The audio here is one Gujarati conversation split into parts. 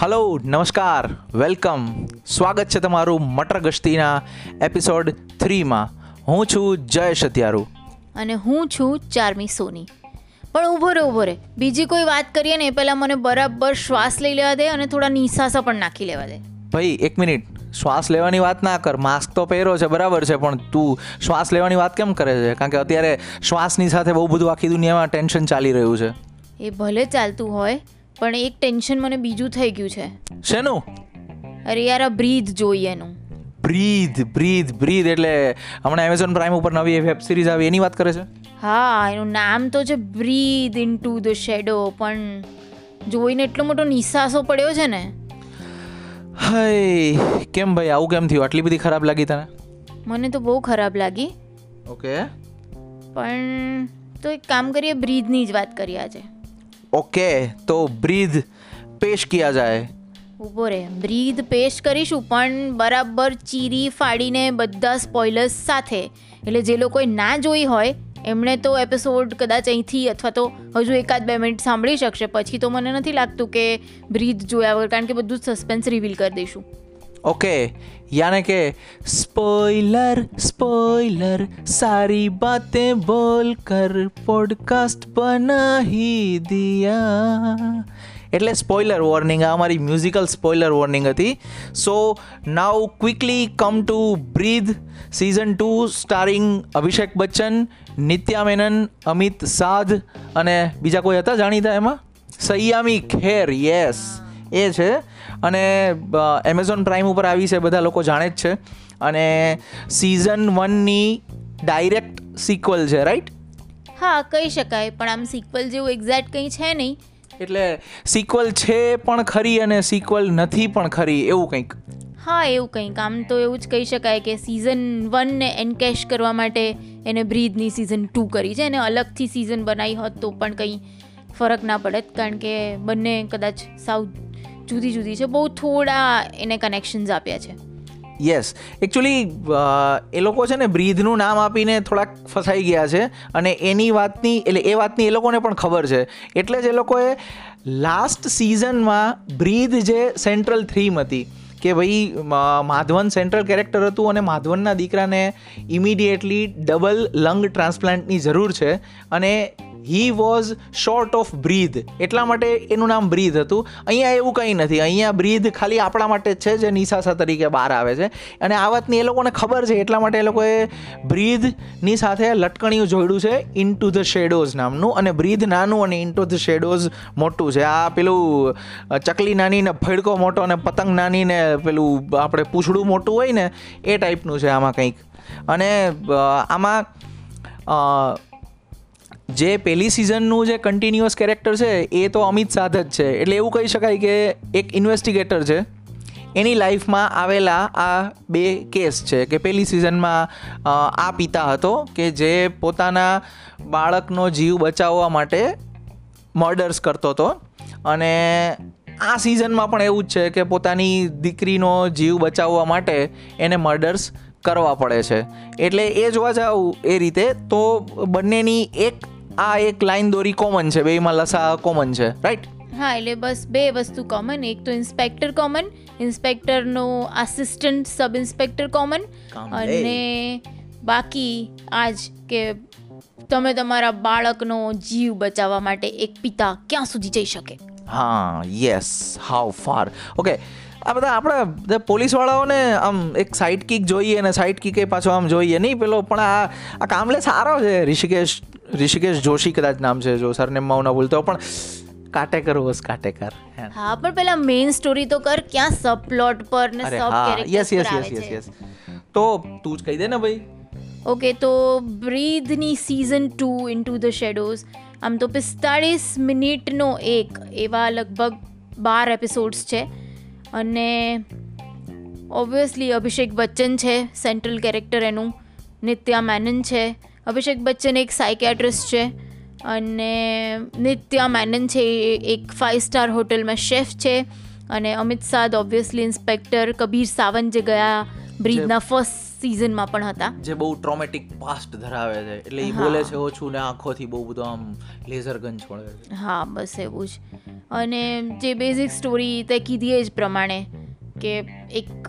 હલો નમસ્કાર. વેલકમ સ્વાગત છે તમારું મટર ગશ્તીના એપિસોડ થ્રીમાં હું છું જય સત્યારુ અને હું છું ચારમી સોની. પણ ઊભો રે ઊભો રે બીજી કોઈ વાત કરીએ ને એ પહેલાં મને બરાબર શ્વાસ લઈ લેવા દે અને થોડા નિસાસા પણ નાખી લેવા દે. ભાઈ એક મિનિટ. શ્વાસ લેવાની વાત ના કર માસ્ક તો પહેરો છે બરાબર છે પણ તું શ્વાસ લેવાની વાત કેમ કરે છે? કારણ કે અત્યારે શ્વાસની સાથે બહુ બધું આખી દુનિયામાં ટેન્શન ચાલી રહ્યું છે. એ ભલે ચાલતું હોય પણ એક ટેન્શન મને બીજું થઈ ગયું છે. શેનું? અરે યાર આ બ્રીથ જોઈએ એનું. બ્રીધ બ્રીધ બ્રીધ એટલે હમણાં એમેઝોન પ્રાઇમ ઉપર નવી વેબ સિરીઝ આવી એની વાત કરે છે? હા એનું નામ તો છે breathe into the shadow પણ જોઈને એટલો મોટો નિસાસો પડ્યો છે ને હય કેમ ભાઈ? આવું કેમ થયું? આટલી બધી ખરાબ લાગી તને? મને તો બહુ ખરાબ લાગી. ઓકે. પણ તો એક કામ કરીએ બ્રીધની જ વાત કરીએ આજે. ઓકે તો બ્રીધ પેશ કિયા જાય? ઊભો રે. બ્રીધ પેસ્ટ કરીશું પણ બરાબર ચીરી ફાડીને બધા સ્પોઇલર્સ સાથે. એટલે જે લોકોએ ના જોઈ હોય એમણે તો એપિસોડ કદાચ અહીંથી અથવા તો હજુ એકાદ બે મિનિટ સાંભળી શકશે. પછી તો મને નથી લાગતું કે બ્રીથ જોયા વગર, કારણ કે બધું જ સસ્પેન્સ રિવીલ કરી દઈશું. ઓકે, યાને કે સ્પોઈલર સ્પોઈલર સારી બાતે બોલ કર પોડકાસ્ટ બનાહી દિયા. એટલે સ્પોઇલર વોર્નિંગ આ અમારી મ્યુઝિકલ સ્પોઇલર વોર્નિંગ હતી. So now quickly come to breathe season two starring Abhishek Bachchan Nitya Menen Amit Sadh અને બીજા કોઈ હતા જાણીતા એમાં? સૈયામી ખેર યસ એ છે. અને એમેઝોન પ્રાઇમ ઉપર આવી છે, બધા લોકો જાણે જ છે. અને સિઝન વનની ડાયરેક્ટ સિક્વલ છે રાઈટ હા, કહી શકાય, પણ આમ સિક્વલ જેવું એક્ઝેક્ટ કંઈ છે નહીં. એટલે સિક્વલ છે પણ ખરી અને સિક્વલ નથી પણ ખરી, એવું કંઈક? હા, એવું કંઈક. આમ તો એવું જ કહી શકાય કે સિઝન વનને એનકેશ કરવા માટે એને બ્રીદની સિઝન ટુ કરી છે. એને અલગથી સિઝન બનાવી હોત તો પણ કંઈ ફરક ના પડે. કારણ કે બંને કદાચ સાવ જુદી જુદી છે. બહુ થોડા એને કનેક્શન્સ આપ્યા છે. યસ એકચ્યુઅલી એ લોકો છે ને બ્રીધનું નામ આપીને થોડાક ફસાઈ ગયા છે અને એની વાતની, એટલે એ વાતની એ લોકોને પણ ખબર છે. એટલે જ એ લોકોએ લાસ્ટ સિઝનમાં બ્રીધ જે સેન્ટ્રલ થ્રીમ હતી, કે ભાઈ માધવન સેન્ટ્રલ કેરેક્ટર હતું અને માધવનના દીકરાને ઇમિડિયેટલી ડબલ લંગ ટ્રાન્સપ્લાન્ટની જરૂર છે અને he was short of breath એટલા માટે એનું નામ બ્રીધ હતું. અહીંયા એવું કંઈ નથી. અહીંયા બ્રીધ ખાલી આપણા માટે જ છે, જે નિશાસા તરીકે બહાર આવે છે. અને આ વાતની એ લોકોને ખબર છે, એટલા માટે એ લોકોએ બ્રીધની સાથે લટકણિયું જોડ્યું છે ઇન ટુ ધ શેડોઝ નામનું. અને બ્રીધ નાનું અને ઇન ટુ ધ શેડોઝ મોટું છે. આ પેલું ચકલી નાની ને ફડકો મોટો અને પતંગ નાની ને પેલું આપણે પૂછડું મોટું હોય ને, એ ટાઈપનું છે આમાં કંઈક. અને આમાં જે પહેલી સિઝનનું જે કન્ટિન્યુઅસ કેરેક્ટર છે, એ તો અમિત સાધ જ છે. એટલે એવું કહી શકાય કે એક ઇન્વેસ્ટિગેટર છે. એની લાઈફમાં આવેલા આ બે કેસ છે કે પહેલી સિઝનમાં આ પિતા હતો કે જે પોતાના બાળકનો જીવ બચાવવા માટે મર્ડર્સ કરતો હતો. અને આ સિઝનમાં પણ એવું જ છે કે પોતાની દીકરીનો જીવ બચાવવા માટે એને મર્ડર્સ કરવા પડે છે. એટલે એ જોવા જાઉં એ રીતે, તો બંનેની એક આ એક લાઈન દોરી કોમન છે બેમાં લસા કોમન છે રાઈટ હા એટલે બસ બે વસ્તુ કોમન એક તો ઇન્સ્પેક્ટર કોમન ઇન્સ્પેક્ટરનો આસિસ્ટન્ટ સબ ઇન્સ્પેક્ટર કોમન અને બાકી આજ કે તમે તમારા બાળકનો જીવ બચાવવા માટે એક પિતા ક્યાં સુધી જઈ શકે? હા યસ હાઉ ફાર ઓકે આ બધા આપણા પોલીસવાળાઓને આમ એક સાઇડ કિક જોઈએ અને સાઇડ કિકે પાછો આમ જોઈએ. નહીં પેલો પણ આ આ કામલે સારો છે. ઋષિકેશ ઋષિકેશ જોશી કદાચ નામ છે જો સરનેમમાં ના ભૂલતો પણ કાટેકર વોઝ કાટેકર. હે. પણ પેલા મેઇન સ્ટોરી તો કર ક્યાં સબ પ્લોટ પર ને સબ હા yes yes yes yes yes તો તું જ કહી દે ને ભાઈ. ઓકે તો બ્રીધની season two into the shadows આમ તો પિસ્તાળીસ મિનિટનો એક એવા લગભગ બાર એપિસોડ્સ છે. અને ઓબ્વિયસલી અભિષેક બચ્ચન છે સેન્ટ્રલ કેરેક્ટર એનું નિત્યા મેનન છે. અભિષેક બચ્ચન એક સાયકેટ્રિસ્ટ છે અને નિત્યા મેનન છે એ એક ફાઇવ સ્ટાર હોટલમાં શેફ છે અને અમિત સાદ ઓબ્વિયસલી ઇન્સ્પેક્ટર કબીર સાવંત જે ગયા બ્રીધના ફર્સ્ટ સિઝનમાં પણ હતા. જે બહુ ટ્રોમેટિક પાસ્ટ ધરાવે છે. એટલે એ બોલે છે ઓછું ને આંખોથી બહુ બધું આમ લેઝર ગન છોડે છે. હા બસ એવું જ. અને જે બેઝિક સ્ટોરી તે કીધી એ જ પ્રમાણે કે એક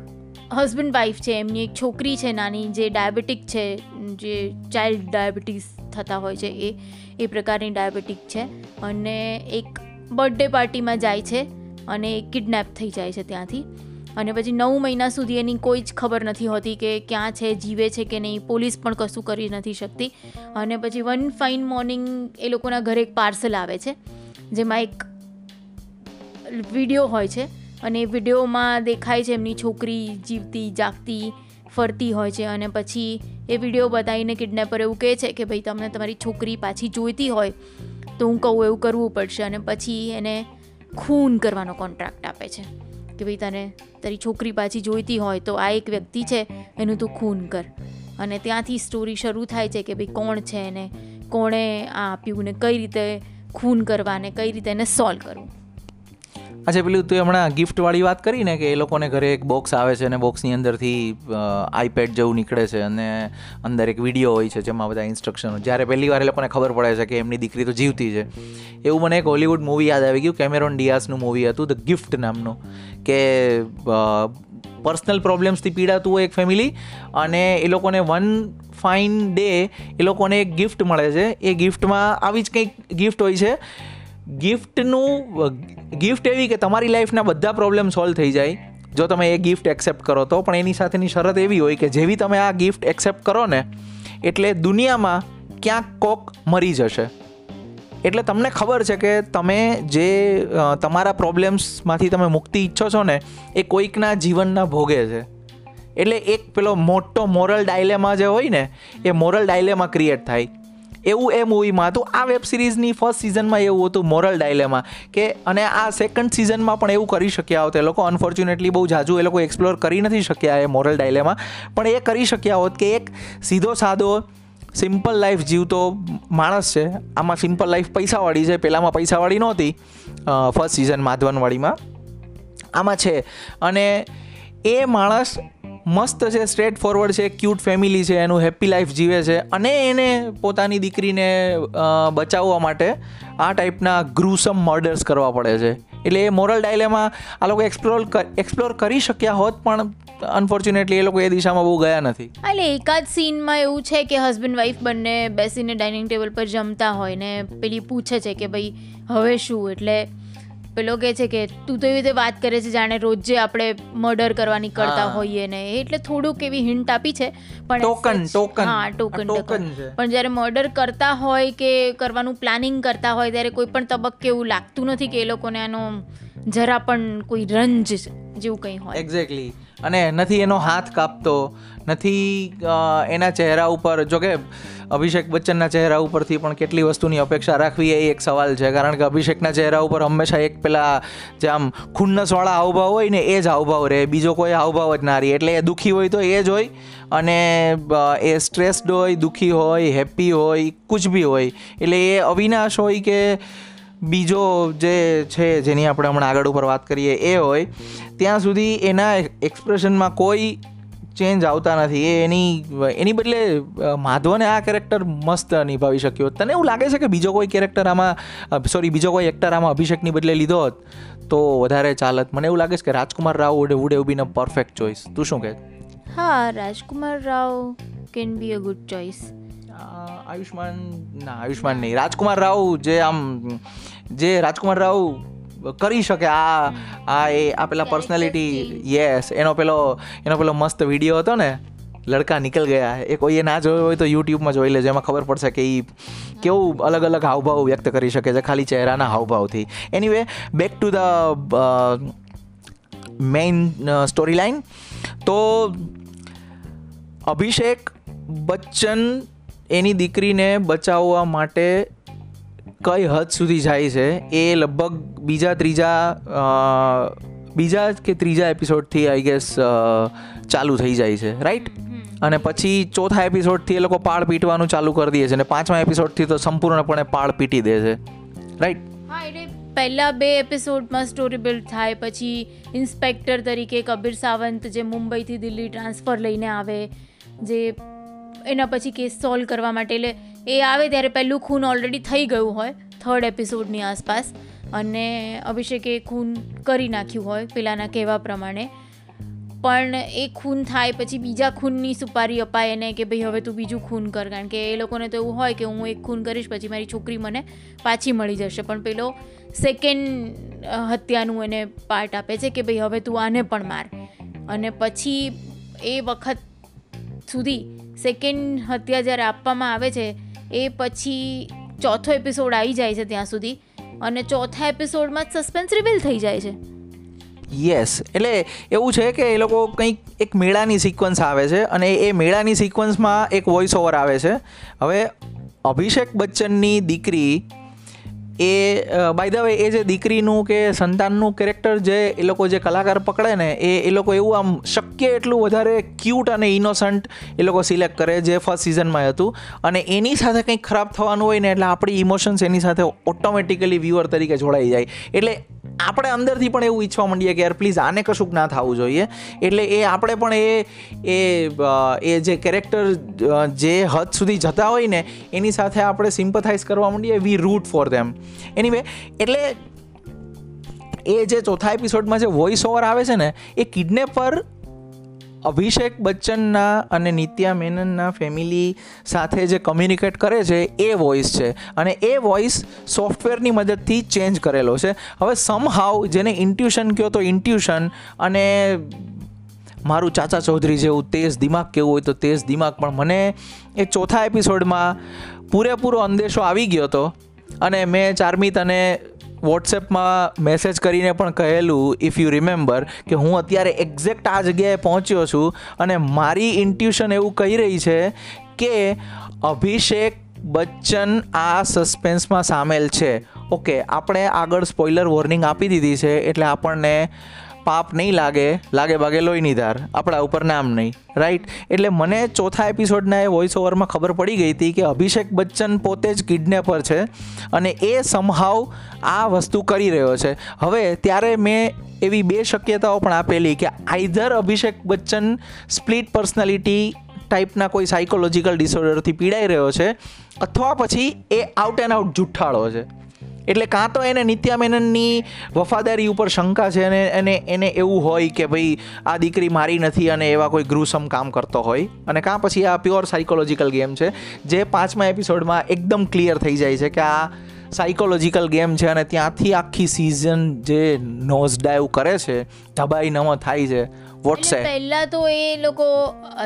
હસબન્ડ વાઈફ છે એમની એક છોકરી છે નાની જે ડાયાબિટીક છે જે ચાઇલ્ડ ડાયાબિટીસ થતા હોય છે એ એ પ્રકારની ડાયાબિટીક છે. અને એક બર્થડે પાર્ટીમાં જાય છે અને કિડનેપ થઈ જાય છે ત્યાંથી. અને પછી નવ મહિના સુધી એની કોઈ જ ખબર નથી હોતી કે ક્યાં છે, જીવે છે કે નહીં. પોલીસ પણ કશું કરી નથી શકતી. અને પછી વન ફાઇન મોર્નિંગ એ લોકોના ઘરે એક પાર્સલ આવે છે, જેમાં એક વીડિયો હોય છે. અને વિડીયોમાં દેખાય છે એમની છોકરી જીવતી, જાગતી, ફરતી હોય છે. અને પછી એ વીડિયો બતાવીને કિડનેપર એવું કહે છે કે, ભાઈ, તમને તમારી છોકરી પાછી જોઈતી હોય, તો હું કહું એવું કરવું પડશે. અને પછી એને ખૂન કરવાનો કોન્ટ્રાક્ટ આપે છે. કે ભાઈ તને તારી છોકરી પાછી જોઈતી હોય તો આ એક વ્યક્તિ છે, એનું તું ખૂન કર. અને ત્યાંથી સ્ટોરી શરૂ થાય છે કે ભાઈ કોણ છે એને કોણે આ આપ્યું ને કઈ રીતે ખૂન કરવા ને કઈ રીતે એને સોલ્વ કરવું. અચ્છા, પેલું તું હમણાં ગિફ્ટવાળી વાત કરી ને કે એ લોકોને ઘરે એક બોક્સ આવે છે અને બોક્સની અંદરથી આઈપેડ જેવું નીકળે છે અને અંદર એક વીડિયો હોય છે જેમાં બધા ઇન્સ્ટ્રક્શનો જ્યારે પહેલી વાર એ લોકોને ખબર પડે છે કે એમની દીકરી તો જીવતી છે. એવું મને એક હોલિવૂડ મૂવી યાદ આવી ગયું કેમેરોન ડિયાસનું મૂવી હતું ધ ગિફ્ટ નામનું. કે પર્સનલ પ્રોબ્લેમ્સથી પીડાતું હોય એક ફેમિલી અને એ લોકોને વન ફાઇન ડે એ લોકોને એક ગિફ્ટ મળે છે. એ ગિફ્ટમાં આવી જ કંઈક ગિફ્ટ હોય છે. ગિફ્ટનું ગિફ્ટ એવી કે તમારી લાઈફના બધા પ્રોબ્લેમ સોલ્વ થઈ જાય. જો તમે એ ગિફ્ટ એક્સેપ્ટ કરો તો, પણ એની સાથેની શરત એવી હોય કે જેવી તમે આ ગિફ્ટ એક્સેપ્ટ કરો ને, એટલે દુનિયામાં ક્યાંક કોક મરી જશે. એટલે તમને ખબર છે કે તમે જે તમારા પ્રોબ્લેમ્સમાંથી તમે મુક્તિ ઈચ્છો છો ને, એ કોઈકના જીવનના ભોગે છે. એટલે એક પેલો મોટો મોરલ ડાયલેમા જે હોય ને, એ મોરલ ડાયલેમા ક્રિએટ થાય. એવું એ મૂવીમાં હતું. આ વેબ સિરીઝની ફર્સ્ટ સિઝનમાં એવું હતું મોરલ ડાયલેમા કે, અને આ સેકન્ડ સિઝનમાં પણ એવું કરી શક્યા હોત એ લોકો. અનફોર્ચ્યુનેટલી બહુ જાજુ એ લોકો એક્સપ્લોર કરી નથી શક્યા એ મોરલ ડાયલેમા પણ એ કરી શક્યા હોત કે એક સીધો સાદો સિમ્પલ લાઈફ જીવતો માણસ છે. આમાં સિમ્પલ લાઈફ પૈસાવાળી છે. પહેલાંમાં પૈસાવાળી નહોતી. ફર્સ્ટ સિઝન માધવનવાડીમાં. આમાં છે. અને એ માણસ મસ્ત છે સ્ટ્રેટ ફોરવર્ડ છે ક્યુટ ફેમિલી છે, એનું હેપી લાઈફ જીવે છે. અને એને પોતાની દીકરીને બચાવવા માટે આ ટાઈપના ગ્રુસમ મર્ડર્સ કરવા પડે છે. એટલે એ મોરલ ડાયલેમાં આ લોકો એક્સપ્લોર એક્સપ્લોર કરી શક્યા હોત, પણ અનફોર્ચ્યુનેટલી એ લોકો એ દિશામાં બહુ ગયા નથી. એટલે એકાદ સીનમાં એવું છે કે હસબન્ડ વાઈફ બંને બેસીને ડાઇનિંગ ટેબલ પર જમતા હોય ને પેલી પૂછે છે કે ભાઈ હવે શું? એટલે પેલો કહે છે કે તું તો એવી રીતે વાત કરે છે જાણે રોજ જે આપણે મર્ડર કરવાની કરતા હોઈએ ને. એટલે થોડુંક એવી હિન્ટ આપી છે પણ ટોકન ટોકન હા ટોકન ટોકન પણ જ્યારે મર્ડર કરતા હોય કે કરવાનું પ્લાનિંગ કરતા હોય ત્યારે કોઈ પણ તબક્કે એવું લાગતું નથી કે એ લોકોને આનો જરા પણ કોઈ રંજ જેવું કંઈ હોય. એક્ઝેક્ટલી અને નથી એનો હાથ કાપતો, નથી એના ચહેરા ઉપર જો કે અભિષેક બચ્ચનના ચહેરા ઉપરથી પણ કેટલી વસ્તુની અપેક્ષા રાખવી એ એક સવાલ છે. કારણ કે અભિષેકના ચહેરા ઉપર હંમેશા એક પેલા જે આમ ખુન્નસવાળા હાવભાવ હોય ને એ જ હાવભાવ રહે. બીજો કોઈ હાવભાવ જ ના રહે. એટલે એ દુઃખી હોય તો એ જ હોય અને એ સ્ટ્રેસ્ડ હોય, દુઃખી હોય હેપી હોય, કુછ બી હોય. એટલે એ અવિનાશ હોય કે બીજો જે છે જેની આપણે હમણાં આગળ ઉપર વાત કરીએ એ હોય ત્યાં સુધી એના એક્સપ્રેશનમાં કોઈ ચેન્જ આવતા નથી. એ એની એની બદલે માધવને આ કેરેક્ટર મસ્ત નિભાવી શક્યો તને એવું લાગે છે કે બીજો કોઈ કેરેક્ટર આમાં સોરી બીજો કોઈ એક્ટર આમાં અભિષેકની બદલે લીધો હોત તો વધારે ચાલત. મને એવું લાગે છે કે Rajkummar Rao would would have been perfect choice તું શું કહે? હા Rajkummar Rao can be a good choice a, Ayushmann ના આયુષ્માન નહીં. રાજકુમાર રાવ જે આમ જે રાજકુમાર રાવ કરી શકે આ આ એ આ પેલા પર્સનાલિટી યસ એનો પેલો એનો પેલો મસ્ત વીડિયો હતો ને લડકા નીકળ ગયા. એ કોઈએ ના જોયો હોય તો યુટ્યુબમાં જોઈ લેજો. એમાં ખબર પડશે કે એ કેવું અલગ અલગ હાવભાવ વ્યક્ત કરી શકે છે ખાલી ચહેરાના હાવભાવથી. Anyway back to the main story line તો અભિષેક બચ્ચન એની દીકરીને બચાવવા માટે કઈ હદ સુધી જાય છે? એ લગભગ બીજા ત્રીજા બીજા કે ત્રીજા એપિસોડથી આઈ ગેસ ચાલુ થઈ જાય છે રાઈટ અને પછી ચોથા એપિસોડથી એ લોકો પાળ પીટવાનું ચાલુ કરી દે છે અને પાંચમા એપિસોડથી તો સંપૂર્ણપણે પાળ પીટી દે છે રાઈટ હા એટલે પહેલા બે એપિસોડમાં સ્ટોરી બિલ્ડ થાય પછી ઇન્સ્પેક્ટર તરીકે કબીર સાવંત જે મુંબઈથી દિલ્હી ટ્રાન્સફર લઈને આવે જે એના પછી કેસ સોલ્વ કરવા માટે એટલે એ આવે ત્યારે પહેલું ખૂન ઓલરેડી થઈ ગયું હોય થર્ડ એપિસોડની આસપાસ. અને અભિષેકે ખૂન કરી નાખ્યું હોય, પેલાના કહેવા પ્રમાણે. પણ એ ખૂન થાય પછી બીજા ખૂનની સુપારી અપાય એને કે ભાઈ હવે તું બીજું ખૂન કર, કારણ કે એ લોકોને તો એવું હોય કે હું એક ખૂન કરીશ પછી મારી છોકરી મને પાછી મળી જશે. પણ પેલો સેકન્ડ હત્યાનું એને પાર્ટ આપે છે કે ભાઈ હવે તું આને પણ માર. અને પછી એ વખત સુધી સેકન્ડ હત્યા જ્યારે આપવામાં આવે છે, એ પછી ચોથો એપિસોડ આવી જાય છે ત્યાં સુધી અને ચોથા એપિસોડમાં જ સસ્પેન્સ રિવીલ થઈ જાય છે. યસ એટલે એવું છે કે એ લોકો કંઈક એક મેળાની સિક્વન્સ આવે છે અને એ મેળાની સિક્વન્સમાં એક વોઇસ ઓવર આવે છે. હવે અભિષેક બચ્ચનની દીકરી એ બાય ધ વે એ જે દીકરીનું કે સંતાનનું કેરેક્ટર જે એ લોકો જે કલાકાર પકડે ને, એ એ લોકો એવું આમ શક્ય એટલું વધારે ક્યુટ અને ઇનોસન્ટ એ લોકો સિલેક્ટ કરે જે ફર્સ્ટ સિઝનમાં હતું. અને એની સાથે કંઈક ખરાબ થવાનું હોય ને, એટલે આપણી ઇમોશન્સ એની સાથે ઓટોમેટિકલી વ્યુઅર તરીકે જોડાઈ જાય. એટલે આપણે અંદરથી પણ એવું ઈચ્છવા માંડીએ કે યાર પ્લીઝ આને કશુંક ના થવું જોઈએ. એટલે એ આપણે પણ એ એ એ જે કેરેક્ટર જે હદ સુધી જતા હોય ને, એની સાથે આપણે સિમ્પથાઇઝ કરવા માંડીએ we root for them anyway એટલે એ જે ચોથા એપિસોડમાં જે વોઇસ ઓવર આવે છે ને, એ કિડનેપર અભિષેક બચ્ચનના અને નિત્યા મેનનના ફેમિલી સાથે જે કમ્યુનિકેટ કરે છે, એ વોઇસ છે. અને એ વોઇસ સોફ્ટવેરની મદદથી ચેન્જ કરેલો છે. હવે સમહાવ જેને ઇન્ટ્યુશન કહો તો ઇન્ટ્યુશન અને મારું ચાચા ચૌધરી જેવું તેજ દિમાગ કેવું હોય તો તેજ દિમાગ. પણ મને એ ચોથા એપિસોડમાં પૂરેપૂરો અંદેશો આવી ગયો હતો. અને મેં ચારમિત અને વોટ્સએપમાં મેસેજ કરીને પણ કહેલું ઇફ યુ રિમેમ્બર કે હું અત્યારે એક્ઝેક્ટ આ જગ્યાએ પહોંચ્યો છું અને મારી ઇન્ટ્યુશન એવું કહી રહી છે કે અભિષેક બચ્ચન આ સસ્પેન્સમાં સામેલ છે. ઓકે આપણે આગળ સ્પોઇલર વોર્નિંગ આપી દીધી છે, એટલે આપણને પાપ નહીં લાગે લાગે ભાગે લોહીની ધાર. આપણા ઉપર નામ નહીં. રાઈટ એટલે મને ચોથા એપિસોડના એ વોઇસ ઓવરમાં ખબર પડી ગઈ હતી કે અભિષેક બચ્ચન પોતે જ કિડનેપર છે અને એ સમહાવ આ વસ્તુ કરી રહ્યો છે. હવે ત્યારે મેં એવી બે શક્યતાઓ પણ આપેલી કે either Abhishek Bachchan split personality ટાઈપના કોઈ સાયકોલોજીકલ ડિસઓર્ડરથી પીડાઈ રહ્યો છે, અથવા પછી એ આઉટ એન્ડ આઉટ જુઠ્ઠાળો છે. એટલે કાં તો એને નિત્યા મેનનની વફાદારી ઉપર શંકા છે અને એને એને એવું હોય કે ભાઈ આ દીકરી મારી નથી અને એવા કોઈ ગ્રુસમ કામ કરતો હોય. અને કાં પછી આ પ્યોર સાયકોલોજીકલ ગેમ છે, જે પાંચમા એપિસોડમાં એકદમ ક્લિયર થઈ જાય છે કે આ સાયકોલોજીકલ ગેમ છે અને ત્યાંથી આખી સિઝન જે નોઝ ડાઈવ કરે છે ધબાઈ નમો થાય છે. વોટ્સએપ પહેલાં તો એ લોકો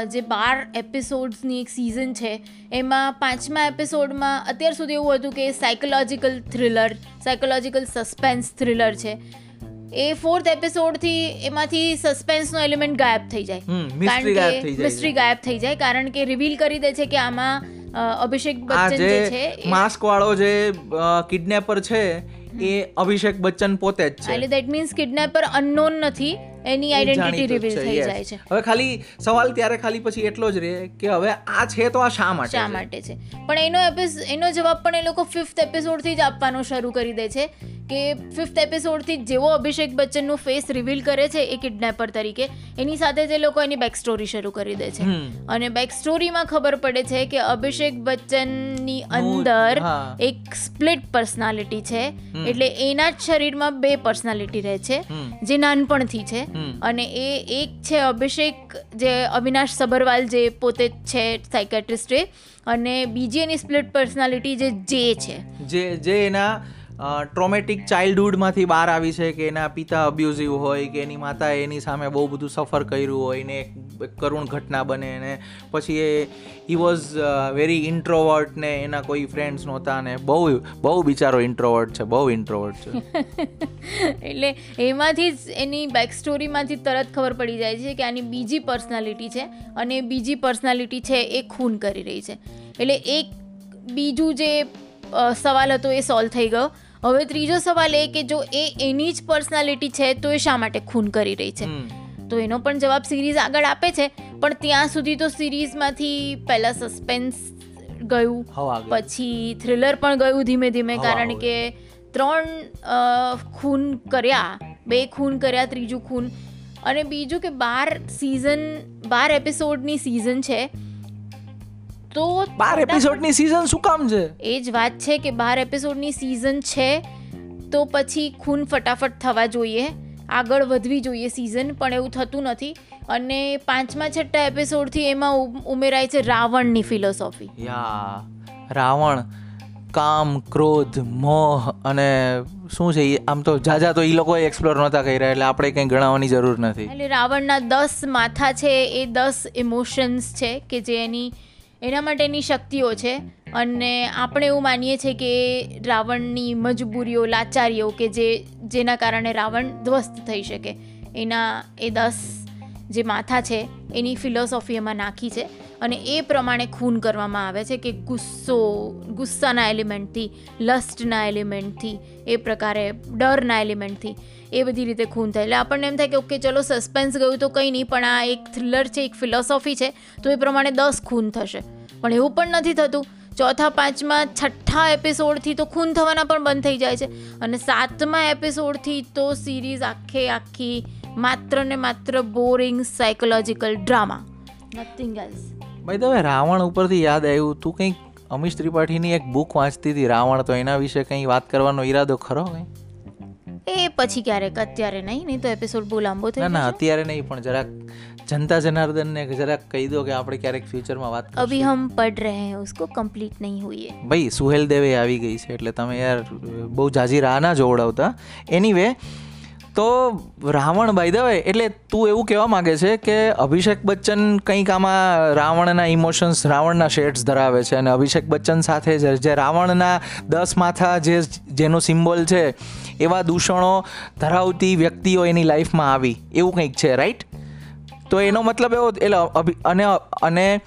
જે બાર એપિસોડ્સની એક સિઝન છે એમાં પાંચમા એપિસોડમાં અત્યાર સુધી એવું હતું કે psychological thriller psychological suspense thriller છે. એ ફોર્થ એપિસોડથી એમાંથી સસ્પેન્સનો એલિમેન્ટ ગાયબ થઈ જાય. હમ, કે મિસ્ટ્રી ગાયબ થઈ જાય કારણ કે રિવીલ કરી દે છે કે આમાં અભિષેક બચ્ચન જે છે માસ્ક વાળો જે કિડનેપર છે એ અભિષેક બચ્ચન પોતે જ છે. એટલે ધેટ મીન્સ કિડનેપર અનનોન નથી. એની આઈડેન્ટિટી રિવીલ થઈ જાય છે. હવે ખાલી સવાલ ત્યારે ખાલી પછી એટલો જ રહે કે હવે આ છે તો આ શા માટે શા માટે છે? પણ એનો એનો જવાબ પણ એ લોકો ફિફ્થ એપિસોડથી જ આપવાનો શરૂ કરી દે છે કે ફિફ્થ એપિસોડથી જેવો અભિષેક બચ્ચનનું ફેસ રિવીલ કરે છે એ કિડનેપર તરીકે એની સાથે જ એ લોકો એની બેક સ્ટોરી શરૂ કરી દે છે. અને બેક સ્ટોરીમાં ખબર પડે છે કે અભિષેક બચ્ચનની અંદર એક સ્પ્લિટ પર્સનાલિટી છે. એટલે એના જ શરીરમાં બે પર્સનાલિટી રહે છે જે નાનપણથી છે. અને એ એક છે અભિષેક જે અવિનાશ સબરવાલ જે પોતે છે સાયકેટ્રિસ્ટ અને બીજી એની સ્પ્લિટ પર્સનાલિટી જે જે છે. જે જે એના ટ્રોમેટિક ચાઇલ્ડહુડમાંથી બહાર આવી છે કે એના પિતા અબ્યુઝિવ હોય કે એની માતા એની સામે બહુ બધું સફર કર્યું હોય ને એક કરુણ ઘટના બને ને પછી એ હી વોઝ વેરી ઇન્ટ્રોવર્ટ ને એના કોઈ ફ્રેન્ડ્સ નહોતા ને બહુ બહુ બિચારો ઇન્ટ્રોવર્ટ છે બહુ ઇન્ટ્રોવર્ટ છે. એટલે એમાંથી જ એની બેક સ્ટોરીમાંથી તરત ખબર પડી જાય છે કે આની બીજી પર્સનાલિટી છે અને બીજી પર્સનાલિટી છે એ ખૂન કરી રહી છે. એટલે એક બીજું જે સવાલ હતો એ સોલ્વ થઈ ગયો. હવે ત્રીજો સવાલ એ કે જો એ એની જ પર્સનાલિટી છે તો એ શા માટે ખૂન કરી રહી છે? તો એનો પણ જવાબ સિરીઝ આગળ આપે છે પણ ત્યાં સુધી તો સિરીઝમાંથી પહેલા સસ્પેન્સ ગયું પછી થ્રિલર પણ ગયું ધીમે ધીમે કારણ કે ત્રણ ખૂન કર્યા બે ખૂન કર્યા ત્રીજું ખૂન. અને બીજું કે બાર સિઝન બાર એપિસોડની સિઝન છે તો બાર એપિસોડની સિઝન શું કામ છે? એ જ વાત છે કે બાર એપિસોડની સિઝન છે તો પછી ખૂન ફટાફટ થવા જોઈએ આગળ વધવી જોઈએ સિઝન પણ એવું થતું નથી. અને પાંચમા છઠ્ઠા એપિસોડથી એમાં ઉમેરાય છે રાવણની ફિલોસોફી યા રાવણ કામ ક્રોધ મોહ અને શું છે આમ તો જાજા તો એ લોકો એક્સપ્લોર નહોતા કરી રહ્યા એટલે આપણે કંઈ ગણાવવાની જરૂર નથી. એટલે રાવણના દસ માથા છે એ દસ ઇમોશન્સ છે કે જે એની એના માટેની શક્તિઓ છે. અને આપણે એવું માનીએ છીએ કે રાવણની મજબૂરીઓ, લાચારીઓ કે જે, જેના કારણે રાવણ ધ્વસ્ત થઈ શકે. એના એ દસ જે માથા છે, એની ફિલોસોફી એમાં નાખી છે. અને એ પ્રમાણે ખૂન કરવામાં આવે છે કે ગુસ્સો, ગુસ્સાના એલિમેન્ટથી, લસ્ટના એલિમેન્ટથી, એ પ્રકારે ડરના એલિમેન્ટથી એ બધી રીતે ખૂન થાય. એટલે આપણને એમ થાય કે, ઓકે, ચલો, સસ્પેન્સ ગયું તો કંઈ નહીં, પણ આ એક થ્રિલર છે, એક ફિલોસોફી છે, તો એ પ્રમાણે દસ ખૂન થશે. પણ એવું પણ નથી થતું. ચોથા, પાંચમા, છઠ્ઠા એપિસોડથી તો ખૂન થવાના પણ બંધ થઈ જાય છે. અને સાતમા એપિસોડથી તો સિરીઝ આખે આખી માત્ર ને માત્ર boring psychological drama. Nothing else ભાઈ તમે રાવણ ઉપરથી યાદ આવ્યું? તું કંઈક અમીશ ત્રિપાઠીની એક બુક વાંચતી હતી. રાવણ તો એના વિશે કંઈ વાત કરવાનો ઈરાદો ખરો કંઈ? એ પછી ક્યારેક? અત્યારે નહીં નહીં તો એપિસોડ બહુ લાંબો થયો ના અત્યારે નહીં પણ જરાક જનતા જનાર્દનને જરાક કહી દો કે આપણે ક્યારેક ફ્યુચરમાં વાત અભી હમ પડ રહે હૈ ઉસકો કમ્પ્લીટ નહીં હુઈ હૈ ભાઈ સુહેલ દેવે આવી ગઈ છે એટલે તમે યાર બહુ જાજી રાહ ના જોવડાવતા. એનીવે તો રાવણ બાય ધ એટલે તું એવું કહેવા માગે છે કે અભિષેક બચ્ચન કંઈક આમાં રાવણના ઇમોશન્સ રાવણના શેડ્સ ધરાવે છે અને અભિષેક બચ્ચન સાથે જે જે રાવણના દસ માથા જે, જેનો સિમ્બોલ છે, એવા દૂષણો ધરાવતી વ્યક્તિઓ એની લાઈફમાં આવી. એવું કંઈક છે રાઈટ તો એનો મતલબ એવો, એટલે અને અને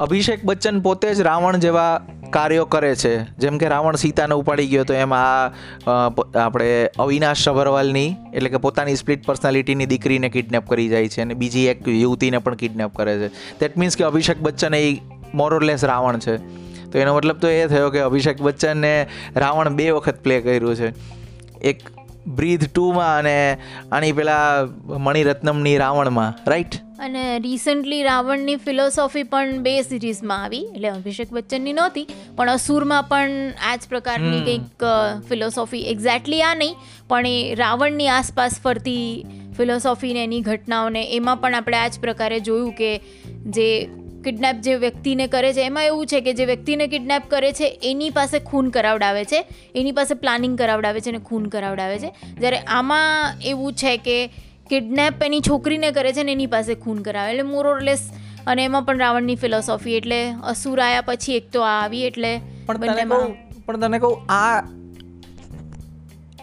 અભિષેક બચ્ચન પોતે જ રાવણ જેવા કાર્યો કરે છે. જેમ કે રાવણ સીતાને ઉપાડી ગયો તો એમાં આ, આપણે અવિનાશ સબરવાલની એટલે કે પોતાની સ્પ્લિટ પર્સનાલિટીની દીકરીને કિડનેપ કરી જાય છે અને બીજી એક યુવતીને પણ કિડનેપ કરે છે. દેટ મીન્સ કે અભિષેક બચ્ચન એ મોરલેસ રાવણ છે. તો એનો મતલબ તો એ થયો કે અભિષેક બચ્ચને રાવણ બે વખત પ્લે કર્યું છે. એક બ્રીધ ટુમાં અને આની પેલા મણિરત્નમની રાવણમાં રાઈટ અને રિસન્ટલી રાવણની ફિલોસોફી પણ બે સિરીઝમાં આવી એટલે અભિષેક બચ્ચનની નહોતી પણ અસુરમાં પણ આ જ પ્રકારની કંઈક ફિલોસોફી એક્ઝેક્ટલી આ નહીં પણ એ રાવણની આસપાસ ફરતી ફિલોસોફીને એની ઘટનાઓને એમાં પણ આપણે આ જ પ્રકારે જોયું કે જે કિડનેપ જે વ્યક્તિને કરે છે એમાં એવું છે કે જે વ્યક્તિને કિડનેપ કરે છે એની પાસે ખૂન કરાવડાવે છે એની પાસે પ્લાનિંગ કરાવડાવે છે અને ખૂન કરાવડાવે છે. જ્યારે આમાં એવું છે કે કિડનેપ એની છોકરીને કરે છે ને એની પાસે ખૂન કરાવે. એટલે મોરોલેસ અને એમાં પણ રાવણની ફિલોસોફી એટલે અસુર આવ્યા પછી એક તો આ આવી એટલે પણ તને કહું આ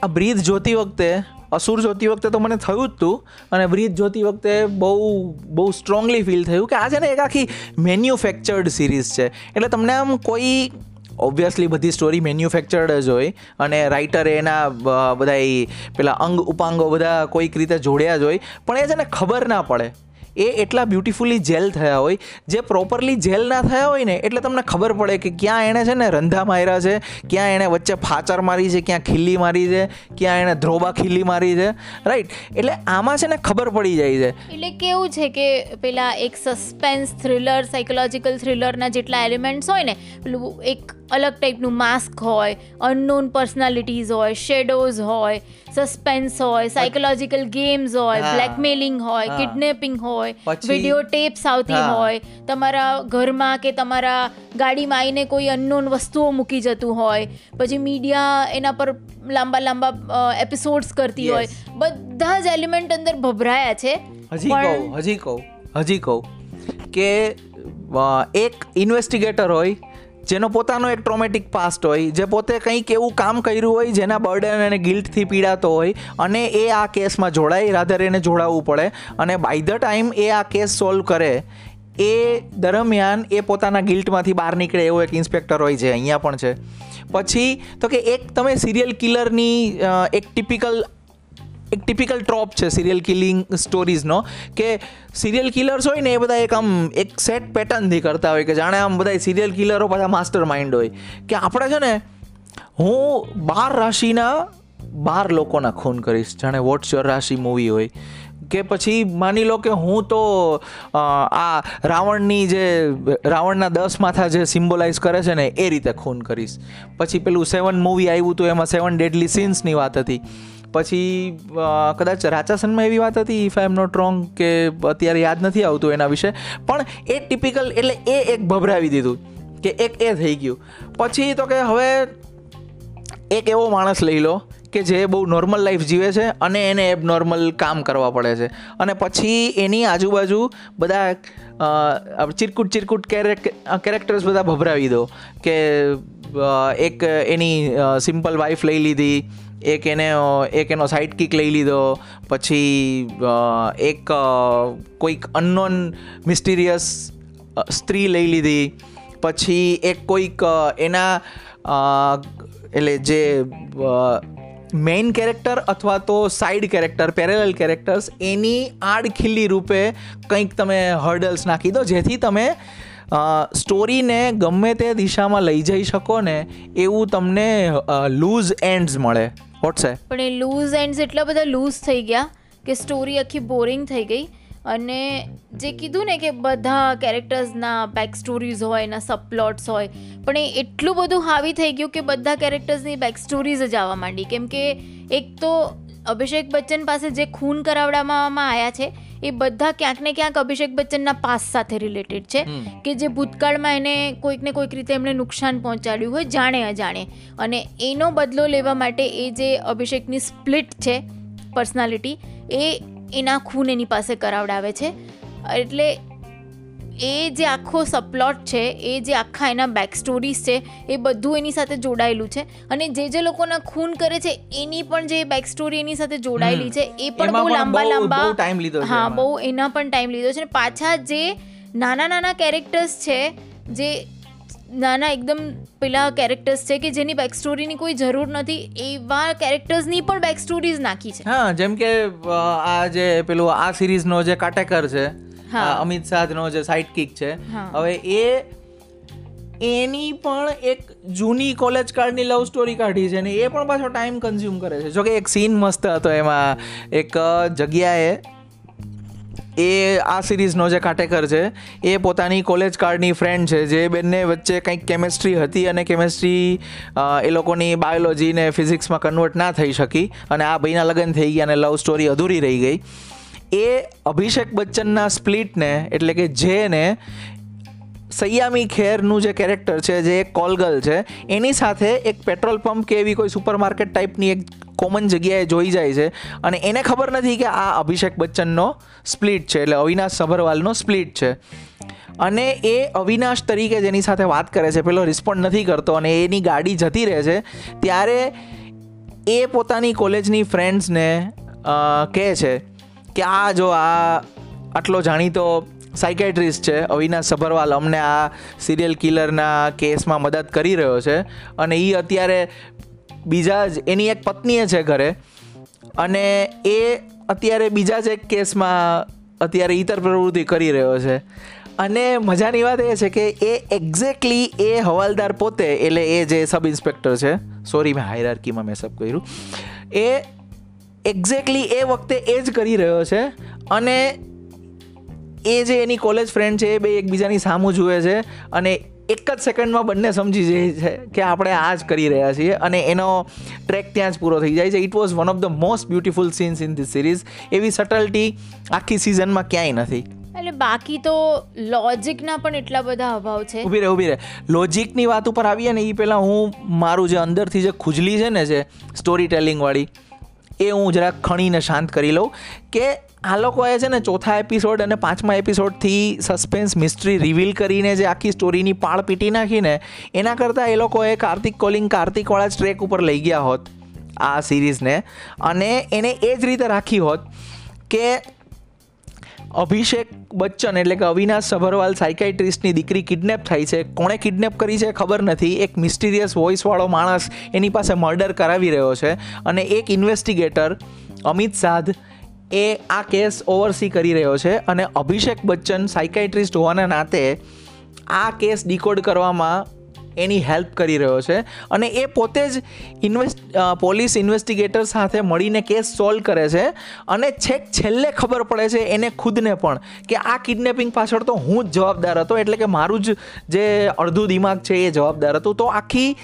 આ બ્રીથ જોતી વખતે અસુર જોતી વખતે તો મને થયું જ હતું અને વ્રીત જોતી વખતે બહુ બહુ સ્ટ્રોંગલી ફીલ થયું કે આ છે ને એક આખી મેન્યુફેક્ચર્ડ સિરીઝ છે. એટલે તમને આમ કોઈ ઓબ્વિયસલી બધી સ્ટોરી મેન્યુફેક્ચર્ડ જ હોય, અને રાઇટરે એના બધા પેલા અંગ ઉપાંગો બધા કોઈક રીતે જોડ્યા જ હોય, પણ એ છે ને ખબર ના પડે. એ એટલા બ્યુટિફુલી જેલ થયા હોય, જે પ્રોપરલી જેલ ના થયા હોય ને, એટલે તમને ખબર પડે કે ક્યાં એણે છે ને રંધા માર્યા છે, ક્યાં એણે વચ્ચે ફાચર મારી છે, ક્યાં ખીલ્લી મારી છે, ક્યાં એણે ધ્રોબા ખીલ્લી મારી છે રાઈટ એટલે આમાં છે ને ખબર પડી જાય છે. એટલે કેવું છે કે પેલા એક સસ્પેન્સ થ્રિલર સાયકોલોજીકલ થ્રિલરના જેટલા એલિમેન્ટ્સ હોય ને, પેલું એક અલગ ટાઈપનું માસ્ક હોય અનનોન પર્સનાલિટીઝ હોય શેડોઝ હોય સસ્પેન્સ હોય સાયકોલોજીકલ ગેમ્સ હોય બ્લેકમેલિંગ હોય કિડનેપિંગ હોય વીડિયો ટેપ્સ આવતી હોય તમારા ઘરમાં કે તમારા ગાડીમાં આવીને કોઈ અનનોન વસ્તુઓ મૂકી જતું હોય પછી મીડિયા એના પર લાંબા લાંબા એપિસોડ્સ કરતી હોય બધા જ એલિમેન્ટ અંદર ભભરાયા છે. હજી કહું હજી કહું હજી કહું કે એક ઇન્વેસ્ટિગેટર હોય જેનો પોતાનો એક ટ્રોમેટિક પાસ્ટ હોય, જે પોતે કંઈક એવું કામ કર્યું હોય, જેના બર્ડન અને ગિલ્ટથી પીડાતો હોય, અને એ આ કેસમાં જોડાય રાધર એને જોડાવવું પડે. અને બાય ધ ટાઈમ એ આ કેસ સોલ્વ કરે, એ દરમિયાન એ પોતાના ગિલ્ટમાંથી બહાર નીકળે એવો એક ઇન્સ્પેક્ટર હોય છે, અહીંયા પણ છે. પછી, તો કે એક તમે સિરિયલ કિલરની એક ટિપિકલ એક ટિપિકલ ટ્રોપ છે સિરિયલ કિલિંગ સ્ટોરીઝનો કે સિરિયલ કિલર્સ હોય ને એ બધા એક આમ એક સેટ પેટર્નથી કરતા હોય, કે જાણે આમ બધા સિરિયલ કિલરો બધા માસ્ટર માઇન્ડ હોય. કે આપણે છે ને, હું બાર રાશિના બાર લોકોના ખૂન કરીશ, જાણે વોટ્સ યોર રાશિ મૂવી હોય. કે પછી માની લો કે હું તો આ રાવણની જે, રાવણના દસ માથા જે સિમ્બોલાઇઝ કરે છે ને, એ રીતે ખૂન કરીશ. પછી પેલું સેવન મૂવી આવ્યું હતું એમાં સેવન ડેડલી સીન્સની વાત હતી. પછી કદાચ રાચાસનમાં એવી વાત હતી if I am not wrong કે અત્યારે યાદ નથી આવતું એના વિશે. પણ એ ટિપિકલ એટલે એ એક ભભરાવી દીધું, કે એક એ થઈ ગયું. પછી તો કે હવે એક એવો માણસ લઈ લો, કે જે બહુ નોર્મલ લાઈફ જીવે છે અને એને એબનોર્મલ કામ કરવા પડે છે. અને પછી એની આજુબાજુ બધા ચિરકુટ ચિરકુટ કેરેક્ટર્સ બધા ભભરાવી દો, કે એક એની સિમ્પલ વાઈફ લઈ લીધી એક એને એક એનો સાઇડ કિક લઈ લીધો. પછી એક કોઈક અનનોન મિસ્ટીરિયસ સ્ત્રી લઈ લીધી. પછી એક કોઈક એના એટલે જે મેઇન કેરેક્ટર અથવા તો સાઇડ કેરેક્ટર પેરેલલ કેરેક્ટર્સ એની આડખીલી રૂપે કંઈક તમે હર્ડલ્સ નાખી દો, જેથી તમે સ્ટોરીને ગમે તે દિશામાં લઈ જઈ શકો ને, એવું તમને લૂઝ એન્ડ્સ મળે. વોટ્સએપ પણ એ લૂઝ એન્ડ્સ એટલા બધા લૂઝ થઈ ગયા કે સ્ટોરી આખી બોરિંગ થઈ ગઈ. અને જે કીધું ને કે બધા કેરેક્ટર્સના બેક સ્ટોરીઝ હોય, એના સબપ્લોટ્સ હોય, પણ એ એટલું બધું હાવી થઈ ગયું કે બધા કેરેક્ટર્સની બેક સ્ટોરીઝ જ આવવા માંડી. કેમ કે એક તો અભિષેક બચ્ચન પાસે જે ખૂન કરાવડાવવામાં આવ્યા છે એ બધા ક્યાંક ને ક્યાંક અભિષેક બચ્ચનના પાસ સાથે રિલેટેડ છે કે જે ભૂતકાળમાં એને કોઈક ને કોઈક રીતે એમણે નુકસાન પહોંચાડ્યું હોય જાણે અજાણે. અને એનો બદલો લેવા માટે એ જે અભિષેકની સ્પ્લિટ છે પર્સનાલિટી એ એના ખૂન એની પાસે કરાવડાવે છે. એટલે એ જે આખો સપ્લોટ છે એ જે આખા એના બેક સ્ટોરીઝ છે એ બધું એની સાથે જોડાયેલું છે. અને જે જે લોકોના ખૂન કરે છે એની પણ જે બેક સ્ટોરી એની સાથે જોડાયેલી છે એ પણ બહુ લાંબા લાંબા ટાઈમ લીધો હા બહુ એના પણ ટાઈમ લીધો છે. અને પાછા જે નાના નાના કેરેક્ટર્સ છે જે નાના એકદમ પેલા કેરેક્ટર્સ છે કે જેની બેક સ્ટોરીની કોઈ જરૂર નથી એવા કેરેક્ટર્સની પણ બેક સ્ટોરીઝ નાખી છે. હા જેમ કે આ જે પેલું આ સિરીઝનો જે કાટેકર છે અમિત શાહનો જે સાઇડ કિક છે હવે એ એની પણ એક જૂની કોલેજ કાર્ડની લવ સ્ટોરી કાઢી છે ને એ પણ પાછો ટાઈમ કન્ઝ્યુમ કરે છે. જોકે એક સીન મસ્ત હતો એમાં. એક જગ્યાએ એ આ સિરીઝનો જે કાટેકર છે એ પોતાની કોલેજ કાર્ડની ફ્રેન્ડ છે જે બંને વચ્ચે કંઈક કેમેસ્ટ્રી હતી અને કેમેસ્ટ્રી એ લોકોની બાયોલોજી ને ફિઝિક્સમાં કન્વર્ટ ના થઈ શકી અને આ ભાઈના લગ્ન થઈ ગયા અને લવ સ્ટોરી અધૂરી રહી ગઈ. એ અભિષેક બચ્ચનના સ્પ્લિટને, એટલે કે જેને સૈયામી ખેરનું જે કેરેક્ટર છે, જે એક કોલગલ છે, એની સાથે એક પેટ્રોલ પંપ કે એવી કોઈ સુપરમાર્કેટ ટાઈપની એક કોમન જગ્યાએ જોઈ જાય છે. અને એને ખબર નથી કે આ અભિષેક બચ્ચનનો સ્પ્લિટ છે, એટલે અવિનાશ સભરવાલનો સ્પ્લિટ છે. અને એ અવિનાશ તરીકે જેની સાથે વાત કરે છે, પેલો રિસ્પોન્ડ નથી કરતો અને એની ગાડી જતી રહે છે, ત્યારે એ પોતાની કોલેજની ફ્રેન્ડ્સને કહે છે કે આ જો આ આટલો જાણીતો સાયકેટ્રિસ્ટ છે, અવિનાશ સભરવાલ, અમને આ સિરિયલ કિલરના કેસમાં મદદ કરી રહ્યો છે. અને એ અત્યારે બીજા જ, એની એક પત્નીએ છે ઘરે. અને એ અત્યારે બીજા જ એક કેસમાં અત્યારે ઈતર પ્રવૃત્તિ કરી રહ્યો છે. અને મજાની વાત એ છે કે એ એક્ઝેક્ટલી એ હવાલદાર પોતે, એટલે એ જે સબ ઇન્સ્પેક્ટર છે સોરી મેં હાયરાર્કીમાં મેં સબ કર્યું, એ એક્ઝેક્ટલી એ વખતે એ જ કરી રહ્યો છે. અને એ જે એની કોલેજ ફ્રેન્ડ છે એ બે એકબીજાની સામું જુએ છે અને એક જ સેકન્ડમાં બંને સમજી જાય છે કે આપણે આ જ કરી રહ્યા છીએ અને એનો ટ્રેક ત્યાં જ પૂરો થઈ જાય છે. It was one of the most beautiful scenes in this series એવી સટલટી આખી સિઝનમાં ક્યાંય નથી. એટલે બાકી તો લોજિકના પણ એટલા બધા અભાવ છે. ઊભી રહે ઊભી રહે. લોજિકની વાત ઉપર આવીએ ને એ પહેલાં હું મારું જે અંદરથી જે ખુજલી છે ને જે સ્ટોરી ટેલિંગવાળી એ હું જરાક ખણીને શાંત કરી લઉં કે આ લોકોએ છે ને ચોથા એપિસોડ અને પાંચમા એપિસોડથી સસ્પેન્સ મિસ્ટ્રી રિવીલ કરીને જે આખી સ્ટોરીની પાળ પીટી નાખીને, એના કરતાં એ લોકોએ કાર્તિક કોલિંગ કાર્તિકવાળા જ ટ્રેક ઉપર લઈ ગયા હોત આ સિરીઝને અને એને એ જ રીતે રાખી હોત કે અભિષેક બચ્ચન એટલે કે અવિનાશ સભરવાલ સાયકાઇટ્રિસ્ટની દીકરી કિડનેપ થાય છે. કોણે કિડનેપ કરી છે ખબર નથી. એક મિસ્ટીરિયસ વોઇસવાળો માણસ એની પાસે મર્ડર કરાવી રહ્યો છે અને એક ઇન્વેસ્ટિગેટર અમિત સાધ એ આ કેસ ઓવરસી કરી રહ્યો છે અને અભિષેક બચ્ચન સાયકાઇટ્રિસ્ટ હોવાના નાતે આ કેસ ડીકોડ કરવામાં એની હેલ્પ કરી રહ્યો છે. અને એ પોતે જ ઇન્વેસ્ટ પોલીસ ઇન્વેસ્ટિગેટર સાથે મળીને કેસ સોલ્વ કરે છે. અને છેક છેલ્લે ખબર પડે છે એને ખુદને પણ કે આ કિડનેપિંગ પાછળ તો હું જ જવાબદાર હતો. એટલે કે મારું જ જે અડધું દિમાગ છે એ જવાબદાર હતું. તો આખી